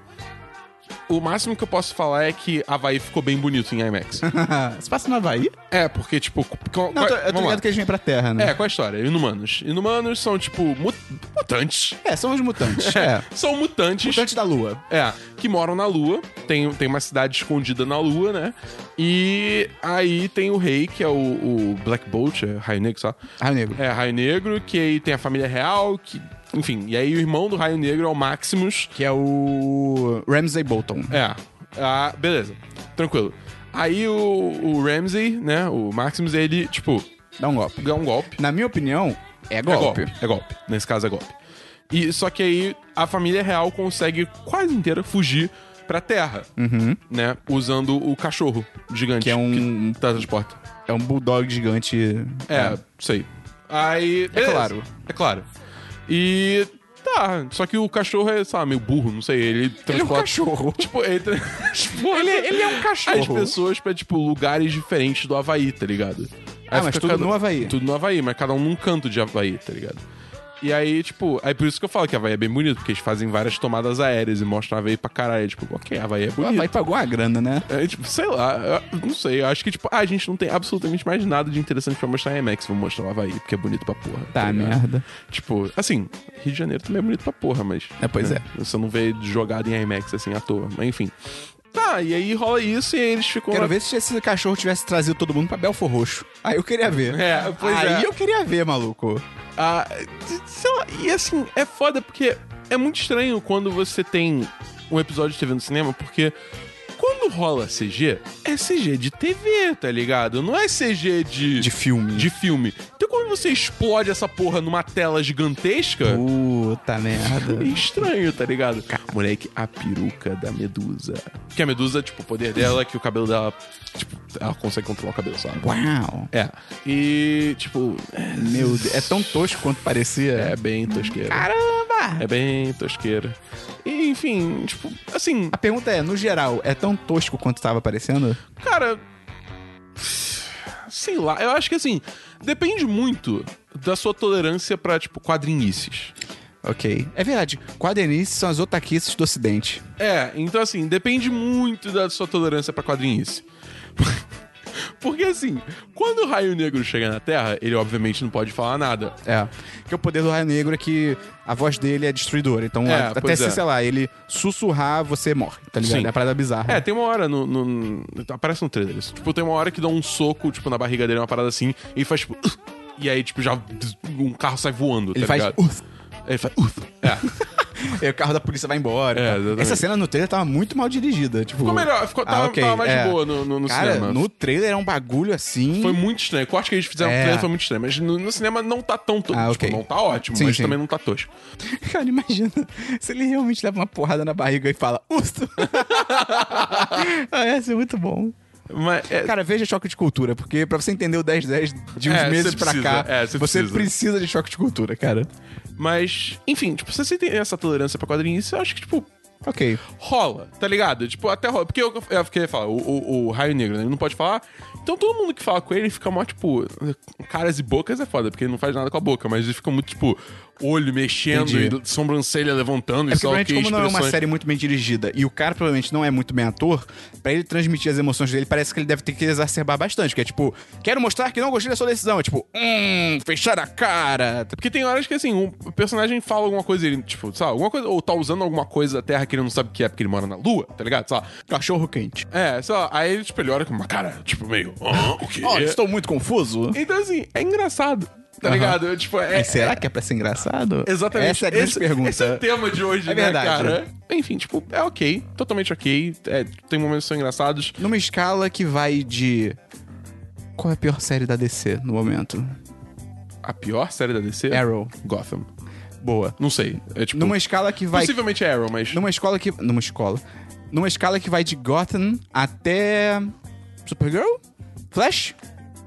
O máximo que eu posso falar é que Havaí ficou bem bonito em IMAX. Você passa no Havaí? é, porque, tipo. qual- Não, eu tô, qual- eu tô vamos lá. ligado que eles vêm pra Terra, né? É, qual a história? Inumanos. Inumanos são, tipo, mu- mutantes. É, são os mutantes. é. São mutantes. Mutantes da Lua. É, que moram na Lua. Tem, tem uma cidade escondida na Lua, né? E aí tem o rei, que é o, o Black Bolt, é Raio Negro, só. Raio Negro. É, Raio Negro, que aí tem a família real, que. Enfim, e aí o irmão do Raio Negro é o Maximus. Que é o Ramsay Bolton. É. Ah, beleza. Tranquilo. Aí o, o Ramsey, né? O Maximus, ele, tipo, Dá um golpe. dá um golpe. Na minha opinião, é É golpe. golpe. É golpe. Nesse caso é golpe. E, só que aí a família real consegue quase inteira fugir pra terra, né? Usando o cachorro gigante Que é um- que transporta. É um bulldog gigante. É, sei. Aí. beleza. claro. É claro. E. Tá, só que o cachorro é, sei lá, meio burro, não sei. Ele transporta. cachorro. Tipo, ele, transporta Ele- ele é um cachorro. As pessoas pra, tipo, lugares diferentes do Havaí, tá ligado? Ah, mas fica tudo no Havaí. Tudo no Havaí, mas cada um num canto de Havaí, tá ligado? E aí, tipo, aí por isso que eu falo que Havaí é bem bonito, porque eles fazem várias tomadas aéreas e mostram Havaí pra caralho. Tipo, ok, Havaí é bonito. Havaí pagou a grana, né? É, tipo, sei lá, não sei. Eu acho que, tipo, ah, a gente não tem absolutamente mais nada de interessante pra mostrar em IMAX. Vamos mostrar o Havaí, porque é bonito pra porra. Tá, ligado? merda. Tipo, assim, Rio de Janeiro também é bonito pra porra, mas. É, pois né, Você não vê jogado em IMAX assim à toa. Mas enfim. Tá, e aí rola isso e aí eles ficam. Quero lá- ver se esse cachorro tivesse trazido todo mundo pra Belfor Roxo. Aí eu queria ver. É, pois Aí é. eu queria ver, maluco. Ah, sei lá, e assim, é foda porque é muito estranho quando você tem um episódio de TV no cinema, porque quando rola CG, é CG de TV, tá ligado? Não é CG de, De filme. de filme. Então quando você explode essa porra numa tela gigantesca. Puta merda. É estranho, tá ligado? Moleque, a peruca da Medusa. Que a Medusa, tipo, o poder dela é que o cabelo dela, tipo, ela consegue controlar o cabelo, sabe? Uau. É. E, tipo, é, Meu Deus, é tão tosco quanto parecia. é bem tosqueira. Caramba! É bem tosqueira. Enfim, tipo, assim, A pergunta é, no geral, é tão tosco quanto tava parecendo? cara. Sei lá, eu acho que assim, depende muito da sua tolerância pra, tipo, quadrinices. Ok. É verdade. Quadrinices são as otaquices do ocidente. É, então assim, depende muito da sua tolerância pra quadrinice. Porque assim, quando o raio negro chega na Terra, ele obviamente não pode falar nada. É. Porque o poder do Raio Negro é que a voz dele é destruidora. Então, É, a- até pois se, é. sei lá, ele sussurrar, você morre, tá ligado? Sim. É uma parada bizarra. É, tem uma hora no, no- Aparece no trailer isso. Tipo, tem uma hora que dá um soco, tipo, na barriga dele, uma parada assim, e faz, tipo. E aí, tipo, já. Um carro sai voando, Ele tá faz. ligado? "Uf", Ele faz. "Uf". É. e o carro da polícia vai embora. É. Essa cena no trailer tava muito mal dirigida. Tipo... Ficou melhor, ficou, tava, Ah, ok, tava mais é. boa no, no, no Cara, cinema. no trailer é um bagulho assim. Foi muito estranho. O corte que eles fizeram no É. trailer foi muito estranho. Mas no, no cinema não tá tão. to- Ah, tipo, ok. não tá ótimo, Sim, mas sim. também não tá tosco. Cara, imagina se ele realmente leva uma porrada na barriga e fala, Usto! ah, ia ser muito bom. Mas. é- Cara, veja choque de cultura, porque pra você entender o 10-10 de uns É, meses precisa, cá, é, você você precisa. precisa de choque de cultura, cara. Mas, enfim, tipo, se você tem essa tolerância pra quadrinhos, eu acho que, tipo, Ok. rola, tá ligado? Tipo, até rola. Porque eu, eu queria falar, o, o, o Raio Negro, né? Ele não pode falar. Então todo mundo que fala com ele fica mó, tipo, caras e bocas é foda, porque ele não faz nada com a boca, mas ele fica muito, tipo, olho mexendo Entendi. e sobrancelha levantando É e porque, só provavelmente, que como não é uma série muito bem dirigida e o cara provavelmente não é muito bem ator, pra ele transmitir as emoções dele, parece que ele deve ter que exacerbar bastante. Que é tipo, quero mostrar que não gostei da sua decisão. É tipo, hum, fechar a cara. Porque tem horas que, assim, o personagem fala alguma coisa, ele, tipo, sabe, alguma coisa, ou tá usando alguma coisa da Terra que ele não sabe o que é, porque ele mora na Lua, tá ligado? Lá. Cachorro quente. É, lá, aí ele, tipo, ele olha com uma cara, tipo, meio, ah, o quê? Olha, estou muito confuso. Então, assim, é engraçado, tá Aham. ligado? Tipo, é, Mas será que é pra ser engraçado? Exatamente. Essa é a grande esse, pergunta. Esse é o tema de hoje, É né, verdade. cara? Enfim, tipo, é ok. Totalmente ok. É, tem momentos que são engraçados. Numa escala que vai de. Qual é a pior série da DC no momento? A pior série da DC? Arrow. Gotham. Boa. Não sei. É tipo... Numa escala que vai. Possivelmente é Arrow, mas... Numa escola que. Numa escola. Numa escala que vai de Gotham até. Supergirl? Flash?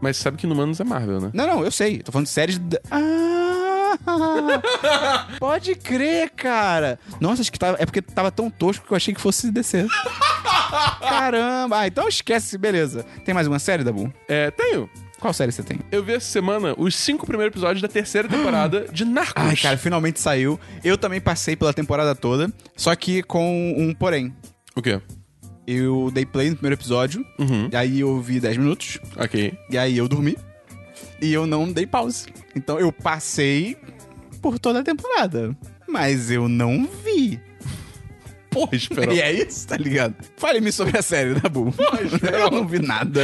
Mas sabe que no Humanos é Marvel, né? Não, não, eu sei. Tô falando de séries. Da... Ah! Pode crer, cara. Nossa, acho que tava. É porque tava tão tosco que eu achei que fosse descer. Caramba. Ah, então esquece, beleza. Tem mais uma série, Dabu? É, tenho. Qual série você tem? Eu vi essa semana os cinco primeiros episódios da terceira temporada de Narcos. Ai, cara, finalmente saiu. Eu também passei pela temporada toda, só que com um porém. O quê? Eu dei play no primeiro episódio, Uhum. e aí eu vi 10 minutos, Ok. e aí eu dormi, e eu não dei pause. Então eu passei por toda a temporada, mas eu não vi. Porra, Esperão. E é isso, tá ligado? Fale-me sobre a série, Dabu. eu não vi nada.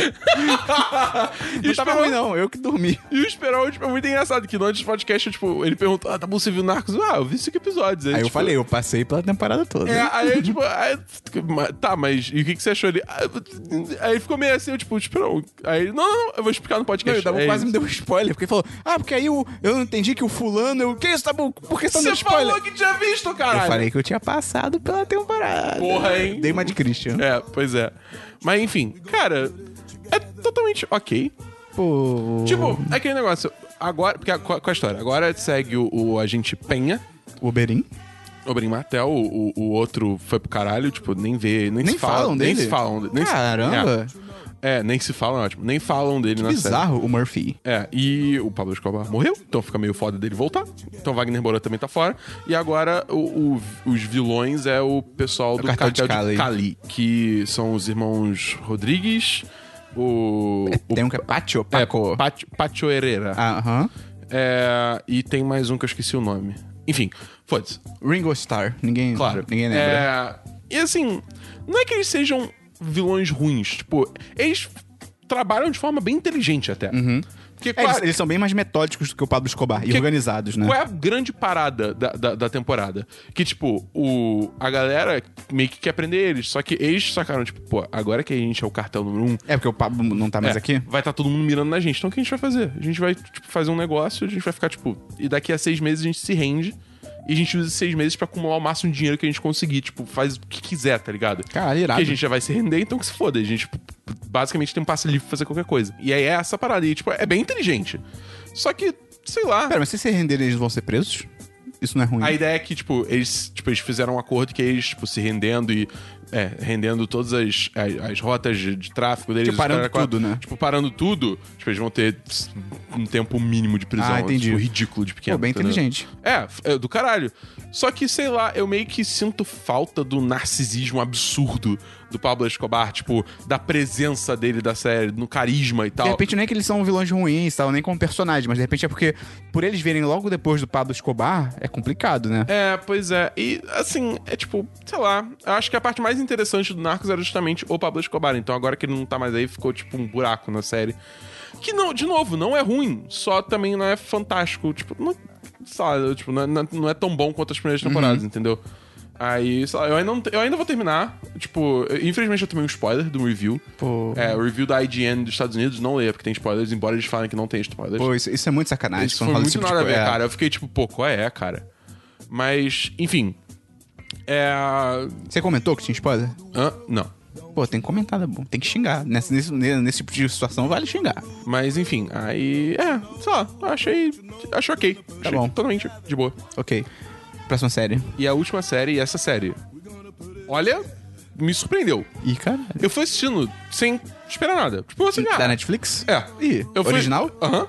E Não tava Esperão- ruim, não. Eu que dormi. E o Esperão, tipo, é muito engraçado, que no antes do podcast, tipo, ele perguntou, ah, tá bom, você viu Narcos? Ah, eu vi cinco episódios. Aí eu tipo, falei, eu passei pela temporada toda. É, aí, tipo, aí, tá, mas e o que, que você achou ali? Aí ele ficou meio assim, eu, tipo, Esperão. Aí, não, não, não, eu vou explicar no Não, podcast. o Dabu É quase isso. me deu um spoiler, porque ele falou, ah, porque aí eu, eu não entendi que o fulano... Eu, que isso, Dabu? Por que você tá Você falou que tinha visto, caralho. Eu falei que eu tinha passado pela temporada. Porra, hein? Dei uma de Christian. É, pois é. Mas enfim, cara, é totalmente ok. Pô... Tipo, é aquele negócio. Agora, porque qual qual a história? Agora segue o, o agente Penha, O Berim? o Brin Martel, o, o, o outro foi pro caralho, tipo, nem vê, nem, Nem se fala, falam Nem dele? se falam dele. nem se- Caramba. É. É, nem se falam, é ótimo. Nem falam dele na série. Bizarro o Murphy. É, e o Pablo Escobar morreu, então fica meio foda dele voltar. Então Wagner Moura também tá fora. E agora o- o- os vilões é o pessoal do Cartel de Cartel de Cali. Cali, que são os irmãos Rodrigues, o. o Tem um que é Pacho? é, Paco? Pacho, Pacho Herrera. Aham. É, e tem mais um que eu esqueci o nome. Enfim, foda-se. Ringo Starr. Ninguém, Claro. ninguém lembra. É, e assim, não é que eles sejam vilões ruins. Tipo, eles trabalham de forma bem inteligente até. Porque, É, eles, eles são bem mais metódicos do que o Pablo Escobar e Que- organizados, né? Qual é a grande parada da, da, da temporada? Que, tipo, o, a galera meio que quer prender eles. Só que eles sacaram, tipo, pô, agora que a gente é o cartel número um. É porque o Pablo não tá mais é, aqui? Vai estar todo mundo mirando na gente. Então o que a gente vai fazer? A gente vai, tipo, fazer um negócio, a gente vai ficar, tipo, e daqui a seis meses a gente se rende. E a gente usa seis meses pra acumular o máximo de dinheiro que a gente conseguir. Tipo, faz o que quiser, tá ligado? Cara, irado. Porque a gente já vai se render, então que se foda. A gente, tipo, basicamente tem um passe livre pra fazer qualquer coisa. E aí é essa parada. E, tipo, é bem inteligente. Só que, sei lá. Pera, mas se se renderem, eles vão ser presos? Isso não é ruim. A ideia é que, tipo, eles, tipo, eles fizeram um acordo que eles, tipo, se rendendo e. É, rendendo todas as, as, as rotas de, de tráfico deles. Tipo, parando tudo, né? Tipo, parando tudo, tipo, eles vão ter um tempo mínimo de prisão. Ah, entendi. Tipo, ridículo de pequeno. Pô, bem entendeu? inteligente. É, é, do caralho. Só que, sei lá, eu meio que sinto falta do narcisismo absurdo do Pablo Escobar, tipo, da presença dele da série, no carisma e tal. De repente não é que eles são vilões ruins, tal, nem como personagem, mas de repente é porque, por eles verem logo depois do Pablo Escobar, é complicado, né? É, pois é. E, assim, é tipo, sei lá. Eu acho que a parte mais interessante do Narcos era justamente o Pablo Escobar. Então agora que ele não tá mais aí, ficou tipo um buraco na série. Que, não, de novo, não é ruim, só também não é fantástico. Tipo, não, sabe, tipo, não, é, não é tão bom quanto as primeiras temporadas, entendeu? Aí, sei lá, eu ainda, não, eu ainda vou terminar. Tipo, infelizmente eu tomei um spoiler do review. Pô. É, o review da IGN dos Estados Unidos não leia, porque tem spoilers, embora eles falem que não tem spoilers. Pô, isso, isso é muito sacanagem. Isso foi muito tipo nada a ver, coisa. É. cara. Eu fiquei tipo, pô, qual é, cara? Mas, enfim. É. Você comentou que tinha spoiler? hã? não. Pô, tem que comentar, tá bom. Tem que xingar. Nesse, nesse, nesse tipo de situação, vale xingar. Mas, enfim, aí. É, sei lá, achei. Achei ok. Achei bom. Totalmente de boa. Ok. Próxima série. E a última série, e essa série. Olha, me surpreendeu. Ih, cara. Eu fui assistindo sem esperar nada. Tipo assim, ah, Da Netflix? É. Ih, Eu fui- original? Aham.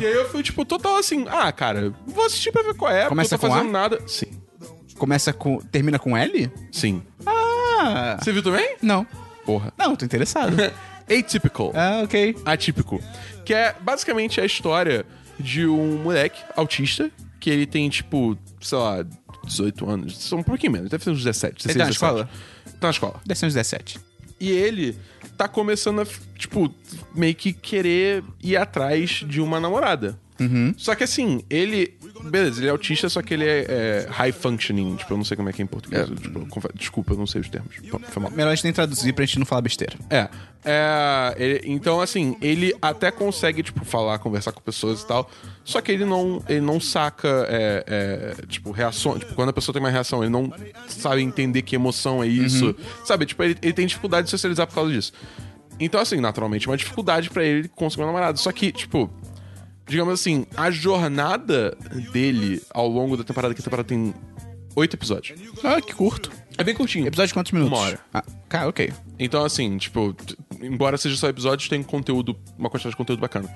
E aí eu fui, tipo, total assim, ah, cara, vou assistir pra ver qual é, Começa porque eu tô com fazendo A? nada. Sim. Começa com. Termina com L? Sim. Ah! Você viu também? Não. Porra. Não, tô interessado. Atypical. ah, ok. atípico. Que é basicamente a história de um moleque autista que ele tem, tipo, sei lá, 18 anos. São um pouquinho menos, deve ter uns 17. Ele 16, tá na 17. escola? Tá na escola. Deve ser uns 17. E ele tá começando a, tipo, meio que querer ir atrás de uma namorada. Só que assim, ele. Beleza, ele é autista, só que ele é, é high functioning. Tipo, eu não sei como é que é em português. Tipo, eu confe- desculpa, eu não sei os termos. Foi mal. Melhor a gente nem traduzir pra gente não falar besteira. É. é, ele- então, assim, ele até consegue, tipo, falar, conversar com pessoas e tal. Só que ele não, ele não saca, é, é, tipo, reação. Tipo, quando a pessoa tem uma reação, ele não sabe entender que emoção é isso. Sabe? Tipo, ele, ele tem dificuldade de socializar por causa disso. Então, assim, naturalmente, é uma dificuldade pra ele conseguir uma namorada. Só que, tipo, digamos assim, a jornada dele ao longo da temporada, que a temporada tem oito episódios. Ah, que curto. É bem curtinho. Episódio de quantos minutos? Uma hora. Ah, cara, ok. Então, assim, tipo, embora seja só episódios, tem conteúdo, uma quantidade de conteúdo bacana.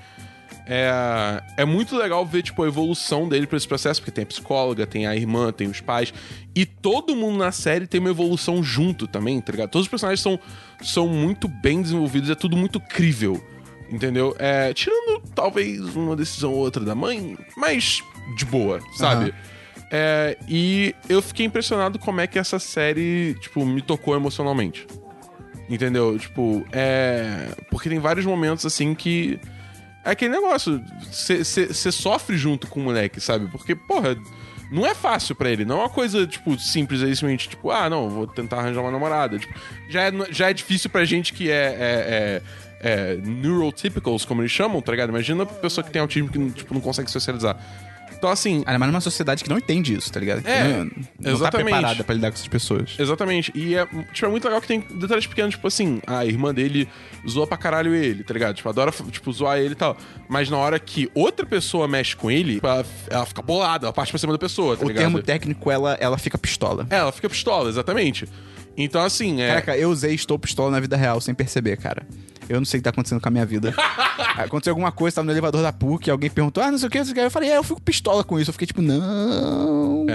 É, é muito legal ver, tipo, a evolução dele pra esse processo, porque tem a psicóloga, tem a irmã, tem os pais, e todo mundo na série tem uma evolução junto também, tá ligado? Todos os personagens são, são muito bem desenvolvidos, é tudo muito crível, entendeu? É, tirando, talvez, uma decisão ou outra da mãe, mas de boa, sabe? É, e eu fiquei impressionado como é que essa série, tipo, me tocou emocionalmente. Entendeu? Tipo, é. Porque tem vários momentos assim que. É aquele negócio. Você sofre junto com o moleque, sabe? Porque, porra, não é fácil pra ele. Não é uma coisa, tipo, simples, é simplesmente, tipo, ah, não, vou tentar arranjar uma namorada. Tipo, já, é, já é difícil pra gente que é. é, é é, neurotypicals, como eles chamam, tá ligado? Imagina a pessoa que tem autismo que tipo, não consegue socializar. Então, assim, Ainda mais numa sociedade que não entende isso, tá ligado? É, não, não tá exatamente. preparada pra lidar com essas pessoas. Exatamente. E é, tipo, é muito legal que tem detalhes pequenos, tipo assim, a irmã dele zoa pra caralho ele, tá ligado? Tipo, adora, tipo, zoar ele e tal. Mas na hora que outra pessoa mexe com ele, tipo, ela, ela fica bolada, ela parte pra cima da pessoa, tá O ligado? termo técnico, ela, ela fica pistola. É, ela fica pistola, exatamente. Então, assim, é. Caraca, eu usei estou pistola na vida real sem perceber, cara. Eu não sei o que tá acontecendo com a minha vida. Aconteceu alguma coisa, tava no elevador da PUC, alguém perguntou, ah, não sei o que, não sei o que. Eu falei, é, eu fico pistola com isso. Eu fiquei tipo, não.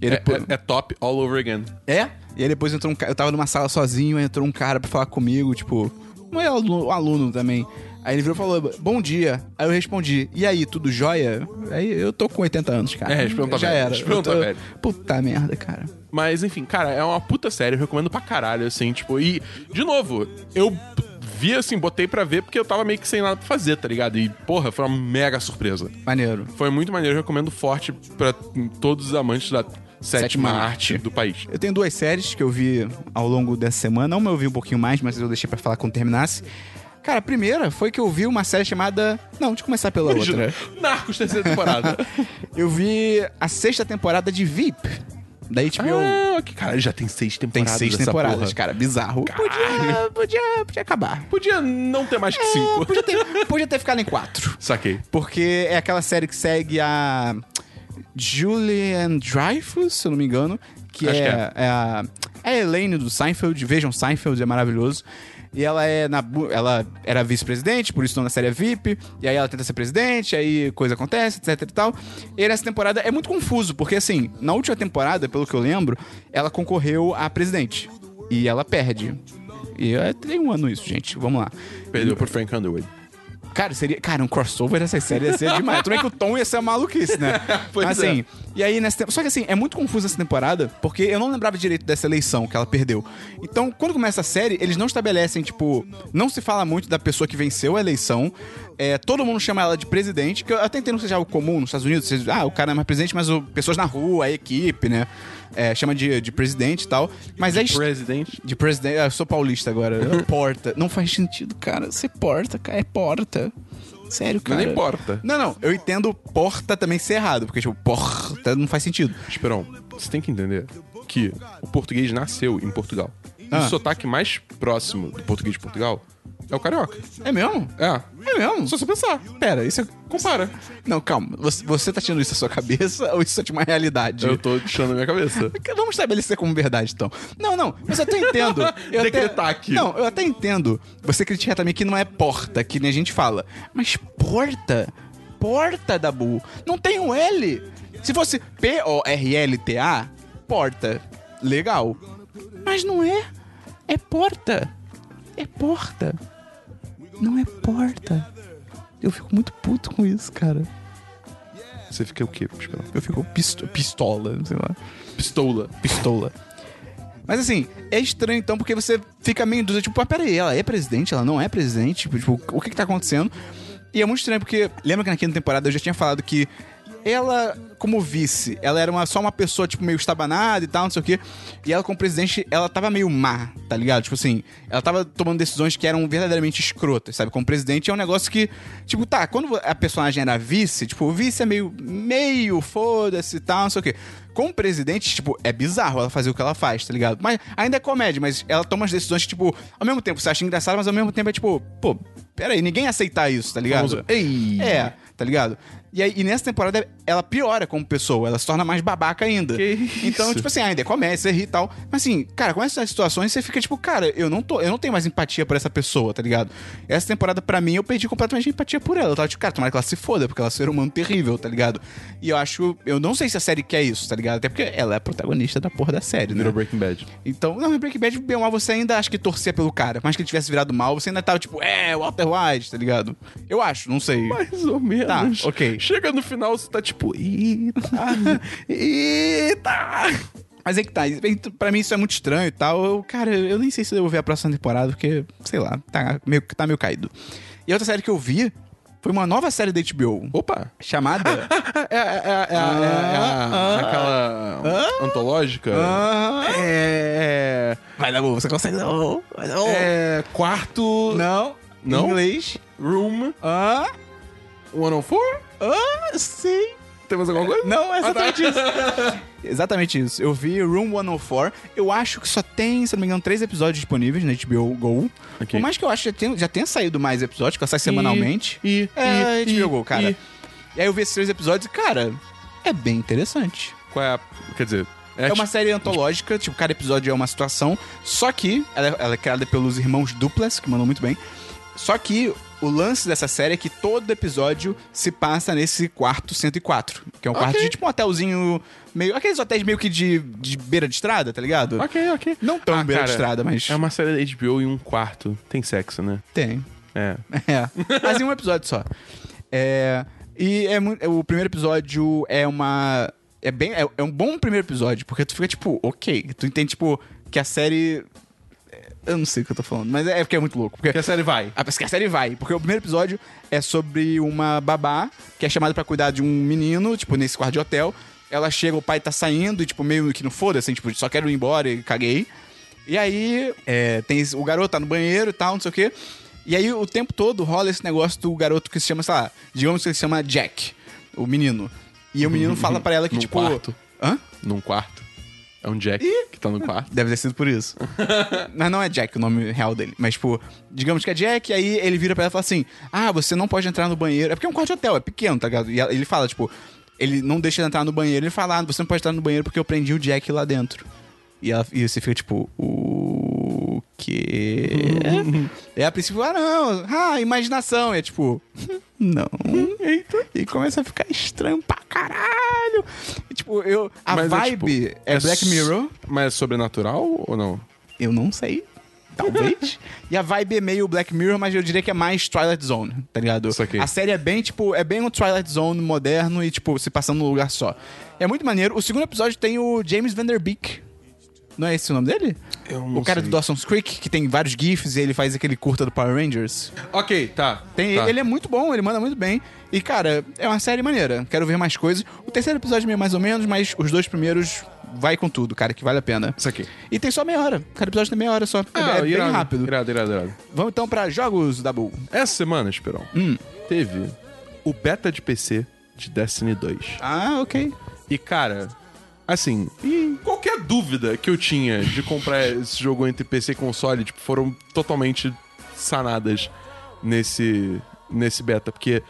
É, depois- é- é top all over again. É? E aí depois entrou um cara, eu tava numa sala sozinho, entrou um cara pra falar comigo, tipo, um aluno, um aluno também. Aí ele virou e falou, bom dia. Aí eu respondi, e aí, tudo jóia? Aí eu tô com 80 anos, cara. É, Espião tá Já velho, era. Tô- velho. Puta merda, cara. Mas, enfim, cara, é uma puta série, eu recomendo pra caralho, assim, tipo, e, de novo, eu vi, assim, botei pra ver porque eu tava meio que sem nada pra fazer, tá ligado? E, porra, foi uma mega surpresa. Maneiro. Foi muito maneiro, eu recomendo forte pra todos os amantes da sétima, arte arte. do país. Eu tenho duas séries que eu vi ao longo dessa semana. Uma eu vi um pouquinho mais, mas eu deixei pra falar quando terminasse. Cara, a primeira foi que eu vi uma série chamada. Não, deixa eu começar pela outra. Narcos, terceira temporada. Eu vi a sexta temporada de VIP, da HBO. ah, que caralho, já tem seis Tem temporadas seis dessa temporadas, porra. cara. Bizarro. Podia, podia, podia acabar. Podia não ter mais que É, cinco. podia, ter, podia ter ficado em quatro. Saquei. Porque é aquela série que segue a Julian Dreyfus, se eu não me engano. Que Acho é, que é. é a, é a Elaine do Seinfeld. Vejam, Seinfeld é maravilhoso. E ela é na ela era vice-presidente, por isso não na série VIP. E aí ela tenta ser presidente, aí coisa acontece, etc e tal. E nessa temporada é muito confuso, porque assim, na última temporada, pelo que eu lembro, ela concorreu a presidente. E ela perde. E é, tem um ano isso, gente. Vamos lá. Perdeu por Frank Underwood. Cara, seria. Cara, um crossover dessas séries ia ser demais. Tudo bem que o tom ia ser maluquice, né? Pois Mas assim, e aí nessa. Só que assim, é muito confusa essa temporada, porque eu não lembrava direito dessa eleição que ela perdeu. Então, quando começa a série, eles não estabelecem, tipo, não se fala muito da pessoa que venceu a eleição. É, todo mundo chama ela de presidente, que eu até entendo que seja algo comum nos Estados Unidos. Vocês- ah, o cara é mais presidente, mas o, pessoas na rua, a equipe, né? É, chama de, de presidente e tal. Mas é. est- Presidente. de presidente. Eu sou paulista agora. porta. Não faz sentido, cara. Ser porta, cara. É porta. Sério, Não cara. nem porta. Não, não. Eu entendo porta também ser errado. Porque, tipo, porta não faz sentido. Esperão, você tem que entender que o português nasceu em Portugal. E Ah. o sotaque mais próximo do português de Portugal é o carioca. É mesmo? É. É mesmo? Só você pensar. Pera, isso é. Compara. Não, calma. Você, você tá tirando isso da sua cabeça ou isso é de uma realidade? Eu tô deixando na minha cabeça. Vamos estabelecer como verdade, então. Não, não, mas eu até entendo. Eu Decretar até, aqui. Não, eu até entendo. Você criticar também que não é porta, que nem a gente fala. Mas porta? Porta, Dabu. Não tem um L. Se fosse P-O-R-L-T-A, porta. Legal. Mas não é. É porta. É porta. Não é porta. Eu fico muito puto com isso, cara. Você fica o quê? Eu fico pisto- pistola, sei lá Pistola. pistola. Mas assim, é estranho então, porque você fica meio dúvida, tipo, ah, peraí, ela é presidente, ela não é presidente, tipo, tipo, o que que tá acontecendo? E é muito estranho, porque lembra que na quinta temporada eu já tinha falado que ela, como vice, ela era uma, só uma pessoa, tipo, meio estabanada e tal, não sei o quê. E ela, como presidente, ela tava meio má, tá ligado? Tipo assim, ela tava tomando decisões que eram verdadeiramente escrotas, sabe? Como presidente é um negócio que, tipo, tá, quando a personagem era vice, tipo, o vice é meio, meio foda-se e tal, não sei o quê. Como presidente, tipo, é bizarro ela fazer o que ela faz, tá ligado? Mas ainda é comédia, mas ela toma as decisões que, tipo, ao mesmo tempo você acha engraçado, mas ao mesmo tempo é tipo, pô, peraí, ninguém aceitar isso, tá ligado? Famoso, "Ei". É, tá ligado? E, aí, e nessa temporada ela piora como pessoa, ela se torna mais babaca ainda. Que isso? Então, tipo assim, ainda é comédia, você ri e tal. Mas assim, cara, com essas situações você fica tipo, cara, eu não tô, eu não tenho mais empatia por essa pessoa, tá ligado? Essa temporada, pra mim, eu perdi completamente a empatia por ela. Eu tava tipo, cara, tomara que ela se foda, porque ela é um ser humano terrível, tá ligado? E eu acho, eu não sei se a série quer isso, tá ligado? Até porque ela é a protagonista da porra da série, né? Virou Breaking Bad. Então, não, em Breaking Bad, bem ou mal, você ainda acha que torcia pelo cara. Mas que ele tivesse virado mal, você ainda tava tipo, é, Walter White, tá ligado? Eu acho, não sei. Mais ou menos. Tá, ok. Chega no final, você tá tipo, eita, eita. Mas é que tá, então, pra mim isso é muito estranho e tal. Eu, cara, eu nem sei se eu vou ver a próxima temporada, porque, sei lá, tá meio, tá meio caído. E outra série que eu vi foi uma nova série da HBO, Opa. chamada... É, é, é, é, é, é, Ah, aquela antológica. É, Vai dar bom, você consegue não. Vai dar bom. é, quarto Não. Não? Em inglês. room Ah, 104? Ah, sim. Tem mais alguma coisa? Não, é Ah, tá. exatamente isso. exatamente isso. Eu vi Room 104. Eu acho que só tem, se não me engano, três episódios disponíveis na HBO Go. Ok. Por mais que eu acho que já tenha, já tenha saído mais episódios, que ela sai semanalmente. E, é, e, HBO Go, cara. e- E aí eu vi esses três episódios e, cara, é bem interessante. Qual é a... Quer dizer... É uma série antológica, tipo, cada episódio é uma situação. Só que ela, é- ela é criada pelos irmãos Duplas, que mandam muito bem. Só que o lance dessa série é que todo episódio se passa nesse quarto 104. Que é um quarto Ok. de tipo um hotelzinho meio. Aqueles hotéis meio que de, de beira de estrada, tá ligado? Ok, ok. Não tão Ah, beira cara, de estrada, mas. É uma série da HBO em um quarto. Tem sexo, né? Tem. É. É. Mas em um episódio só. É, e é muito, o primeiro episódio é uma. É, bem, é, é um bom primeiro episódio, porque tu fica tipo, ok. Tu entende, tipo, que a série. É, Eu não sei o que eu tô falando, mas é porque é muito louco. Porque Que a série vai. a, que a série vai, porque o primeiro episódio é sobre uma babá que é chamada pra cuidar de um menino, tipo, nesse quarto de hotel. Ela chega, o pai tá saindo, e, tipo, meio que não foda, assim, tipo, só quero ir embora e caguei. E aí, é, tem o garoto tá no banheiro e tal, não sei o quê. E aí, o tempo todo rola esse negócio do garoto que se chama, sei lá, digamos que ele se chama Jack, o menino. E o menino fala pra ela que, Num tipo. quarto. Hã? Num quarto. É um Jack que tá no quarto. Deve ter sido por isso. Mas não é Jack o nome real dele. Mas, tipo, digamos que é Jack, e aí ele vira pra ela e fala assim: Ah, você não pode entrar no banheiro. É porque é um quarto de hotel, é pequeno, tá ligado? E ele fala, tipo, ele não deixa ele entrar no banheiro. Ele fala: Ah, você não pode entrar no banheiro porque eu prendi o Jack lá dentro. E, ela, e você fica tipo, o quê? e a princípio, ah, não, ah, imaginação. E é tipo, não. Eita. E começa a ficar estranho pra caralho. E, tipo, eu. A Mas vibe tipo, é, Black Mirror. Mas é sobrenatural ou não? Eu não sei. Talvez. e a vibe é meio Black Mirror, mas eu diria que é mais Twilight Zone, tá ligado? Saquei. A série é bem, tipo, é bem um Twilight Zone moderno e, tipo, se passando num lugar só. É muito maneiro. O segundo episódio tem o James Vanderbeek. Não é esse o nome dele? Eu não o cara sei. do Dawson's Creek, que tem vários GIFs e ele faz aquele curta do Power Rangers. Ok, tá. Tem, tá. Ele é muito bom, ele manda muito bem. E, cara, é uma série maneira. Quero ver mais coisas. O terceiro episódio é meio mais ou menos, mas os dois primeiros vai com tudo, cara, que vale a pena. Isso aqui. E tem só meia hora. Cada episódio tem meia hora só. É, Ah, é bem irado, rápido. Irado, irado, irado. Vamos então pra jogos da Bull. Essa semana, Esperão, Hum. teve o beta de PC de Destiny 2. Ah, ok. E, cara, assim, qualquer dúvida que eu tinha de comprar esse jogo entre PC e console, tipo, foram totalmente sanadas nesse, nesse beta. Porque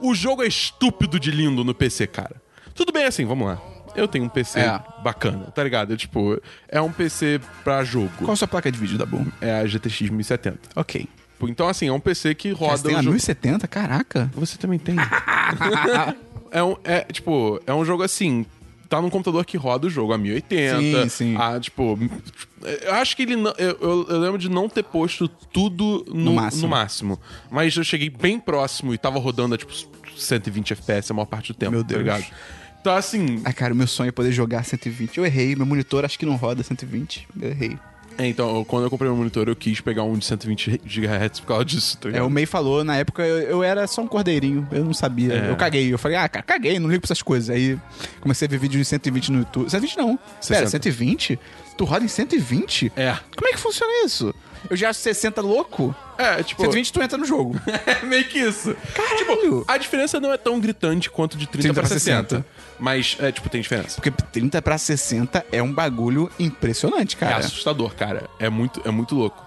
o jogo é estúpido de lindo no PC, cara. Tudo bem assim, vamos lá. Eu tenho um PC É. bacana, tá ligado? tipo, é um PC pra jogo. Qual a sua placa de vídeo da Bull? É a GTX 1070. Ok. Então, assim, é um PC que roda Você tem a jogo... 1070? Caraca. Você também tem. é um, é, tipo, é um jogo assim. Tá num computador que roda o jogo a 1080. Sim, sim. A, tipo. Eu acho que ele não. Eu, eu- eu lembro de não ter posto tudo no, No máximo. no máximo. Mas eu cheguei bem próximo e tava rodando a, tipo, 120 FPS a maior parte do tempo. Meu tá Deus. ligado? Então, assim. Ah, cara, o meu sonho é poder jogar 120. Eu errei, meu monitor acho que não roda 120. Eu errei. É, então, quando eu comprei meu monitor, eu quis pegar um de 120 GHz por causa disso, tá É, o May falou, na época eu, eu era só um cordeirinho, eu não sabia. É. Eu caguei. Eu falei, ah, cara, caguei, não ligo pra essas coisas. Aí comecei a ver vídeo de 120 no YouTube. 120 não. Pera, 60. 120? Tu roda em 120? É. Como é que funciona isso? Eu já acho 60 louco. É, tipo. 120 tu entra no jogo. É meio que isso. Caralho! Tipo, a diferença não é tão gritante quanto de 30, 30 pra pra 60. 60. Mas, é, tipo, tem diferença. Porque 30 pra 60 é um bagulho impressionante, É cara. assustador, cara. É muito, é muito louco.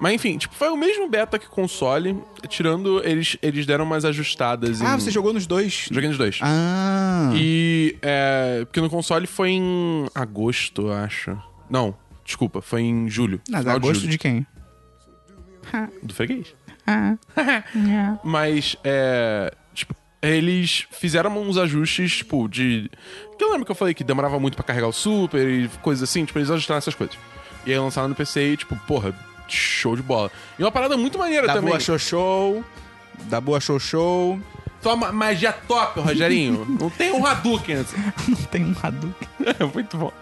Mas enfim, tipo, foi o mesmo beta que console, tirando eles, eles deram umas ajustadas em... ah, você jogou nos dois? Joguei nos dois. Ah. E, é, porque no console foi em agosto, eu acho. Não, desculpa, foi em julho. Nada, final gosto julho. de quem? Do freguês. Ah. Mas, é. Eles fizeram uns ajustes, tipo, de. Que eu lembro que eu falei que demorava muito pra carregar o Super e coisas assim, tipo, eles ajustaram essas coisas. E aí lançaram no PC e, tipo, porra, show de bola. E uma parada muito maneira Da também. boa show show. Da boa show show. Toma magia top, Rogerinho. Não tem um Hadouken. Não tem um Hadouken. É muito bom.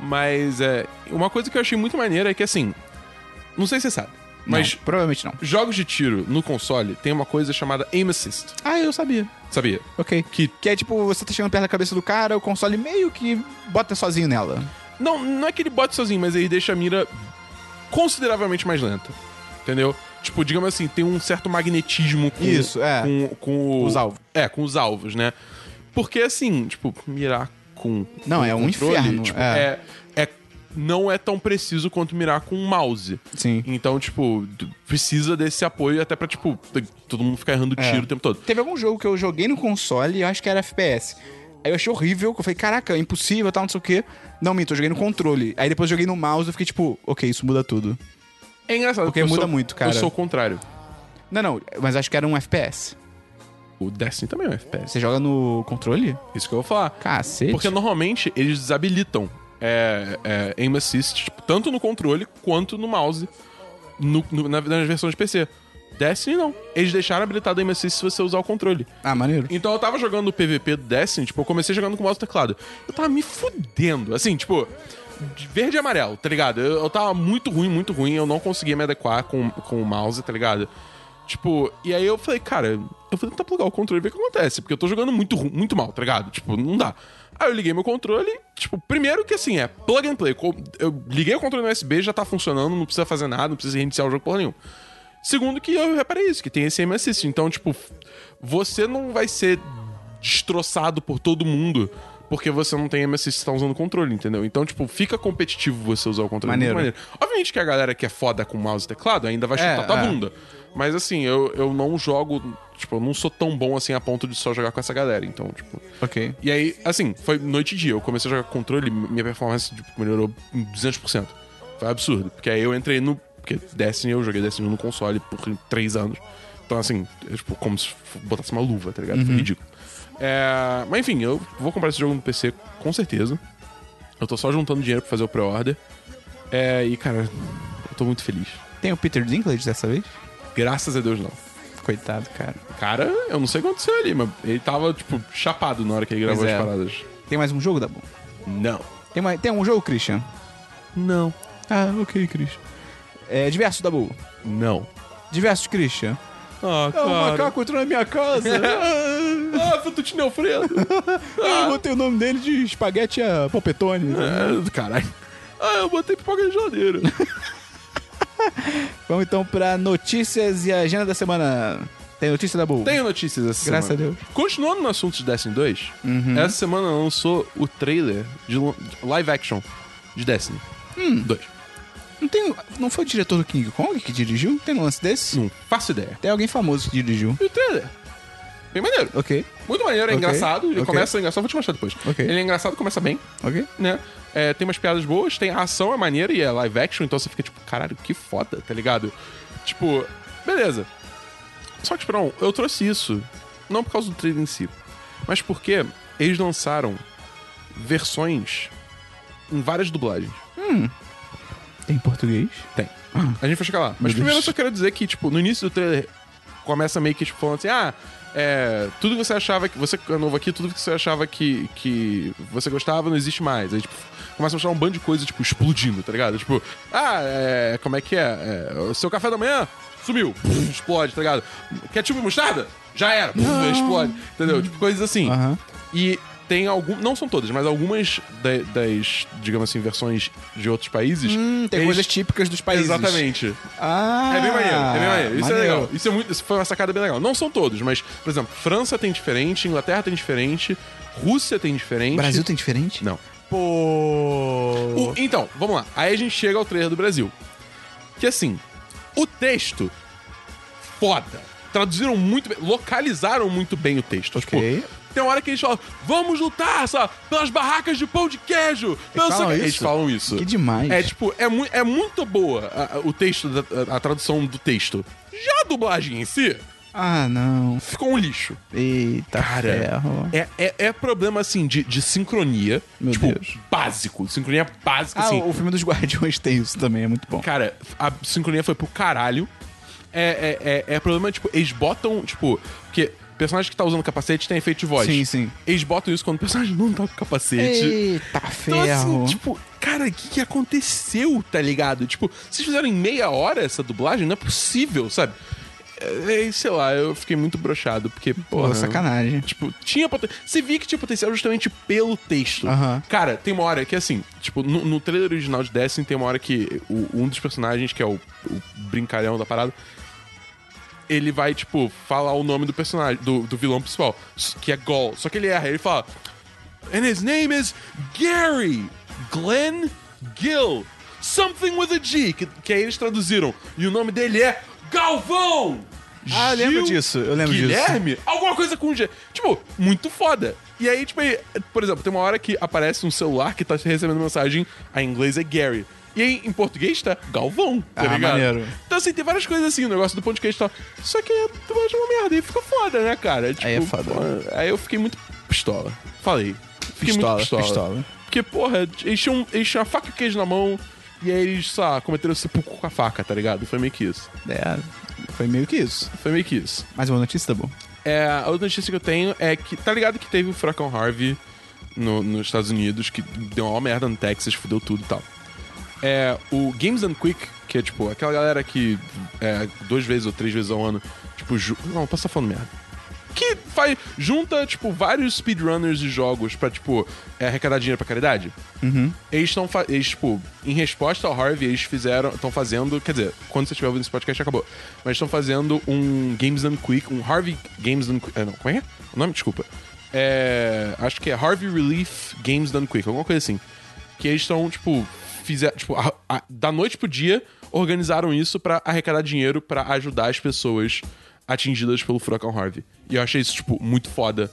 Mas, é. Uma coisa que eu achei muito maneira é que, assim. Não sei se você sabe, mas. Não, provavelmente não. Jogos de tiro no console tem uma coisa chamada Aim Assist. Ah, eu sabia. Sabia? Ok. Que Que é tipo, você tá chegando perto da cabeça do cara, o console meio que bota sozinho nela. Não, não é que ele bote sozinho, mas ele deixa a mira consideravelmente mais lenta. Entendeu? Tipo, digamos assim, tem um certo magnetismo com, Isso, é. com, com Os alvos. É, com os alvos, né? Porque assim, tipo, mirar com. Não, com é um controle, inferno, Tipo, é. é. é- Não é tão preciso quanto mirar com um mouse. Sim. Então, tipo, precisa desse apoio até pra, tipo, todo mundo ficar errando É. tiro o tempo todo. Teve algum jogo que eu joguei no console e eu acho que era FPS. Aí eu achei horrível, que eu falei, caraca, impossível, tal, não sei o quê. Não, minto, eu joguei no controle. Aí depois eu joguei no mouse e fiquei tipo, ok, isso muda tudo. É engraçado. Porque muda sou- muito, cara. Eu sou o contrário. Não, não, mas acho que era um FPS. O Destiny também é um FPS. Você joga no controle? Isso que eu vou falar. Cacete. Porque normalmente eles desabilitam é, é, aim assist, tipo, tanto no controle quanto no mouse, no- no- na- nas versões de PC. Destiny não. Eles deixaram habilitado aim assist se você usar o controle. Ah, maneiro. Então eu tava jogando o PVP do Destiny, tipo, eu comecei jogando com o mouse e teclado. Eu tava me fudendo, assim, tipo, de verde e amarelo, tá ligado? Eu, eu tava muito ruim, muito ruim, eu não conseguia me adequar com, com o mouse, tá ligado? Tipo, e aí eu falei, cara, eu vou tentar plugar o controle e ver o que acontece, porque eu tô jogando muito, muito mal, tá ligado? Tipo, não dá. Aí eu liguei meu controle, tipo, primeiro que assim, é plug and play. Eu liguei o controle no USB, já tá funcionando, não precisa fazer nada, não precisa reiniciar o jogo porra nenhuma. Segundo que eu reparei isso, que tem esse assist. Então, tipo, você não vai ser destroçado por todo mundo porque você não tem assist e tá usando o controle, entendeu? Então, tipo, fica competitivo você usar o controle. Maneiro. Muito Obviamente que a galera que é foda com mouse e teclado ainda vai É, chutar tua é. bunda. Mas assim, eu, eu não jogo, tipo, eu não sou tão bom assim a ponto de só jogar com essa galera. Então, tipo... Ok. E aí, assim, foi noite e dia. Eu comecei a jogar com controle, minha performance tipo, melhorou em 200%. Foi absurdo. Porque aí eu entrei no. Porque Destiny, eu joguei Destiny no console por três anos. Então, assim, é, tipo, como se botasse uma luva, tá ligado? Foi ridículo. É, mas enfim, eu vou comprar esse jogo no PC com certeza. Eu tô só juntando dinheiro pra fazer o pre-order. É, e, cara, eu tô muito feliz. Tem o Peter Dinklage dessa vez? Graças a Deus, não. Coitado, cara. Cara, eu não sei o que aconteceu ali, mas ele tava, tipo, chapado na hora que ele gravou Pois as é. paradas. Tem mais um jogo, Dabu? Não. Tem, mais... Tem um jogo, Christian? Não. Ah, ok, Christian. É, diversos, Dabu. Não. Diversos, Christian. Ah, É um macaco entrou na minha casa. Ah, Fettuccine Alfredo. Eu botei o nome dele de espaguete a polpetone. É, caralho. Ah, eu botei pipoca na geladeira. Vamos então pra notícias e agenda da semana. Tem notícia da Bull? Tenho notícias essa Graças semana. a Deus. Continuando no assunto de Destiny 2, Uhum. essa semana lançou o trailer de de live action de Destiny Hum. 2. Não, tem, não foi o diretor do King Kong que dirigiu? Tem um lance desse? Não faço ideia. Tem alguém famoso que dirigiu. E o trailer? Bem maneiro. Ok, Muito maneiro, é Ok, engraçado. Ele ok. começa engraçado, vou te mostrar depois. Ok. Ele é engraçado, começa bem, ok. né? É, tem umas piadas boas, tem a ação é maneira e é live action, então você fica tipo, caralho, que foda, tá ligado? Tipo, beleza. Só que, Esperão, eu trouxe isso não por causa do trailer em si, mas porque eles lançaram versões em várias dublagens. Tem português? Tem. A gente vai chegar lá. Mas Meu primeiro eu Deus. só quero dizer que, tipo, no início do trailer começa meio que, tipo, falando assim, ah, é, tudo que você achava que. Você é novo aqui, tudo que você achava que, que você gostava não existe mais. Aí, tipo, começa a mostrar um bando de coisa, tipo, explodindo, tá ligado? Tipo, ah, é, como é que é? É, o seu café da manhã sumiu, explode, tá ligado? Ketchup e mostarda? Já era, explode, entendeu? Tipo, coisas assim. E tem algumas, não são todas, mas algumas da- das, digamos assim, versões de outros países. Hum, tem eles- coisas típicas dos países. Exatamente. Ah, É bem maneiro, é bem maneiro. Isso é maneiro. legal. Isso, é muito, isso foi uma sacada bem legal. Não são todos, mas, por exemplo, França tem diferente, Inglaterra tem diferente, Rússia tem diferente. Brasil tem diferente? Não. Pô. O- então, vamos lá. Aí a gente chega ao trailer do Brasil. Que assim, o texto, foda. Traduziram muito bem, localizaram muito bem o texto. Ok. Tipo, tem uma hora que eles falam, vamos lutar só, pelas barracas de pão de queijo. Pelos falam isso? Eles falam isso. Que demais. É tipo, é, mu é muito boa a- a- o texto, da- a, a tradução do texto. Já a dublagem em si, Ah, não. ficou um lixo. Eita Cara, ferro. é, é, é problema assim de, de sincronia. Meu tipo, Deus. básico. Sincronia básica, Ah, assim. o filme dos Guardiões tem isso também, é muito bom. Cara, a sincronia foi pro caralho. É, é, é, é problema, tipo, eles botam, tipo, porque personagem que tá usando capacete tem efeito de voz. Sim, sim. Eles botam isso quando o personagem não tá com capacete. Eita Então, ferro. assim, tipo, cara, o que, que aconteceu, tá ligado? Tipo, vocês fizeram em meia hora essa dublagem? Não é possível, sabe? É, é, sei lá, eu fiquei muito brochado, porque, Pô, porra... sacanagem. Tipo, tinha potencial. Você via que tinha potencial justamente pelo texto. Aham. Cara, tem uma hora que, assim, tipo, no, no trailer original de Destiny tem uma hora que o- um dos personagens, que é o, o brincalhão da parada, ele vai, tipo, falar o nome do personagem, do, do vilão principal, que é Gol. Só que ele erra, ele fala. And his name is Gary Glenn Gill. Something with a G. Que, que aí eles traduziram. E o nome dele é Galvão! Ah, eu lembro disso, eu lembro disso. Guilherme? Alguma coisa com G. Tipo, muito foda. E aí, tipo, por exemplo, tem uma hora que aparece um celular que tá recebendo mensagem, a inglês é Gary. E em, em português tá Galvão, tá ah, ligado? Maneiro. Então, assim, tem várias coisas assim, o negócio do podcast e tal. Só que é uma merda. E fica foda, né, cara? Tipo, aí é tipo, foda. Pô, aí eu fiquei muito pistola. Falei. Fiquei pistola, pistola. pistola. Porque, porra, eles tinham, a faca e queijo na mão. E aí eles, sei lá, cometeram puco com a faca, tá ligado? Foi meio que isso. É, foi meio que isso. Foi meio que isso. Mas uma notícia tá bom. É, a outra notícia que eu tenho é que, tá ligado que teve o furacão Harvey no, nos Estados Unidos, que deu uma merda no Texas, fudeu tudo e tal é o Games and Quick, que é tipo aquela galera que é, duas vezes ou três vezes ao ano, tipo, ju... não, passa falando merda. Que faz, junta, tipo, vários speedrunners de jogos pra, tipo, é, arrecadar dinheiro pra caridade. Uhum. Eles estão, tipo, em resposta ao Harvey, eles fizeram, estão fazendo, quer dizer, quando você estiver ouvindo esse podcast, acabou. Mas estão fazendo um Games and Quick, um Harvey Games and Quick, é, não, como é, é? O nome, desculpa. É, acho que é Harvey Relief Games Done Quick, alguma coisa assim. Que eles estão, tipo, fizeram, tipo, a, a, da noite pro dia, organizaram isso para arrecadar dinheiro para ajudar as pessoas atingidas pelo furacão Harvey. E eu achei isso, tipo, muito foda.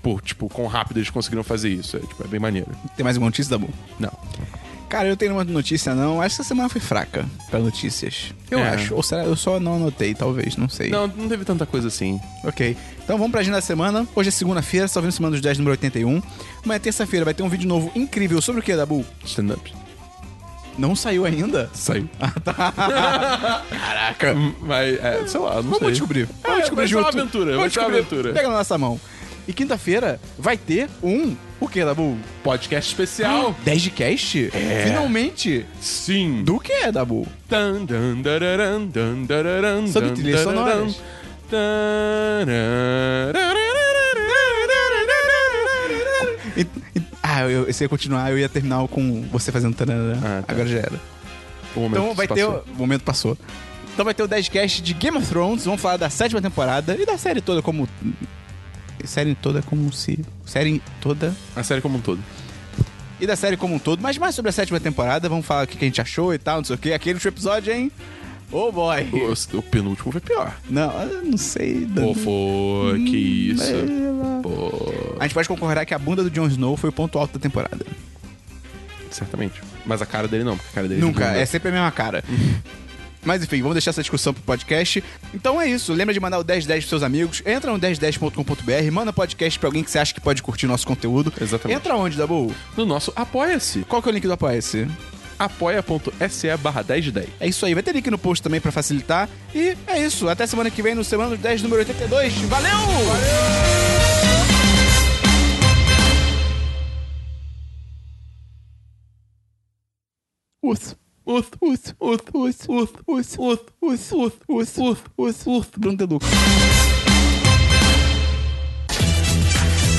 Por, tipo, quão rápido eles conseguiram fazer isso. É, tipo, é bem maneiro. Tem mais alguma notícia, Dabu? Não. Cara, eu tenho uma notícia, não. Acho que essa semana foi fraca para notícias. Eu é. acho. Ou será? Eu só não anotei, talvez, não sei. Não, não teve tanta coisa assim. Ok. Então vamos pra agenda da semana. Hoje é segunda-feira, só vendo Semana dos 10, número 81. Amanhã, terça-feira, vai ter um vídeo novo incrível sobre o que, Dabu? Stand-up. Não saiu ainda? Saiu. Ah, tá. Caraca. Mas, é, sei lá, não Vamos sei. descobrir. É, vamos é, descobrir junto. Uma aventura. Vamos é descobrir. uma aventura. Pega na nossa mão. E quinta-feira vai ter um. O que, Dabu? Podcast especial. Ah, de cast? É. Finalmente. Sim. Do que, Dabu? Sobre trilhas sonoras. Ah, eu, se ia continuar, eu ia terminar com você fazendo tanana. Ah, tá. Agora já era. então vai ter. Passou. O momento passou. Então vai ter o 10cast de Game of Thrones. Vamos falar da sétima temporada e da série toda como. Série toda como se. Série toda. A série como um todo e da série como um todo, mas mais sobre a sétima temporada, vamos falar o que a gente achou e tal, não sei o que. Aquele último episódio, hein? Oh boy! O, o penúltimo foi pior. Não, eu não sei. Pô, foi. Que isso. Ela- Pô. A gente pode concordar que a bunda do Jon Snow foi o ponto alto da temporada. Certamente. Mas a cara dele não, porque a cara dele Nunca, bunda. é sempre a mesma cara. Mas enfim, vamos deixar essa discussão pro podcast. Então é isso. Lembra de mandar o 1010 pros seus amigos. Entra no 1010.com.br, manda podcast pra alguém que você acha que pode curtir nosso conteúdo. Exatamente. Entra onde, Dabu? No nosso Apoia-se. Qual que é o link do Apoia-se? apoia.se barra 1010. É isso aí. Vai ter link no post também pra facilitar. E é isso. Até semana que vem no Semana dos 10, número 82. Valeu! Uth, uth, uth, uth, uth, uth, uth, uth, uth, uth, uth, uth, Bruno Deluca.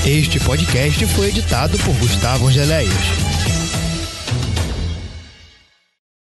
Este podcast foi editado por Gustavo Angeléias.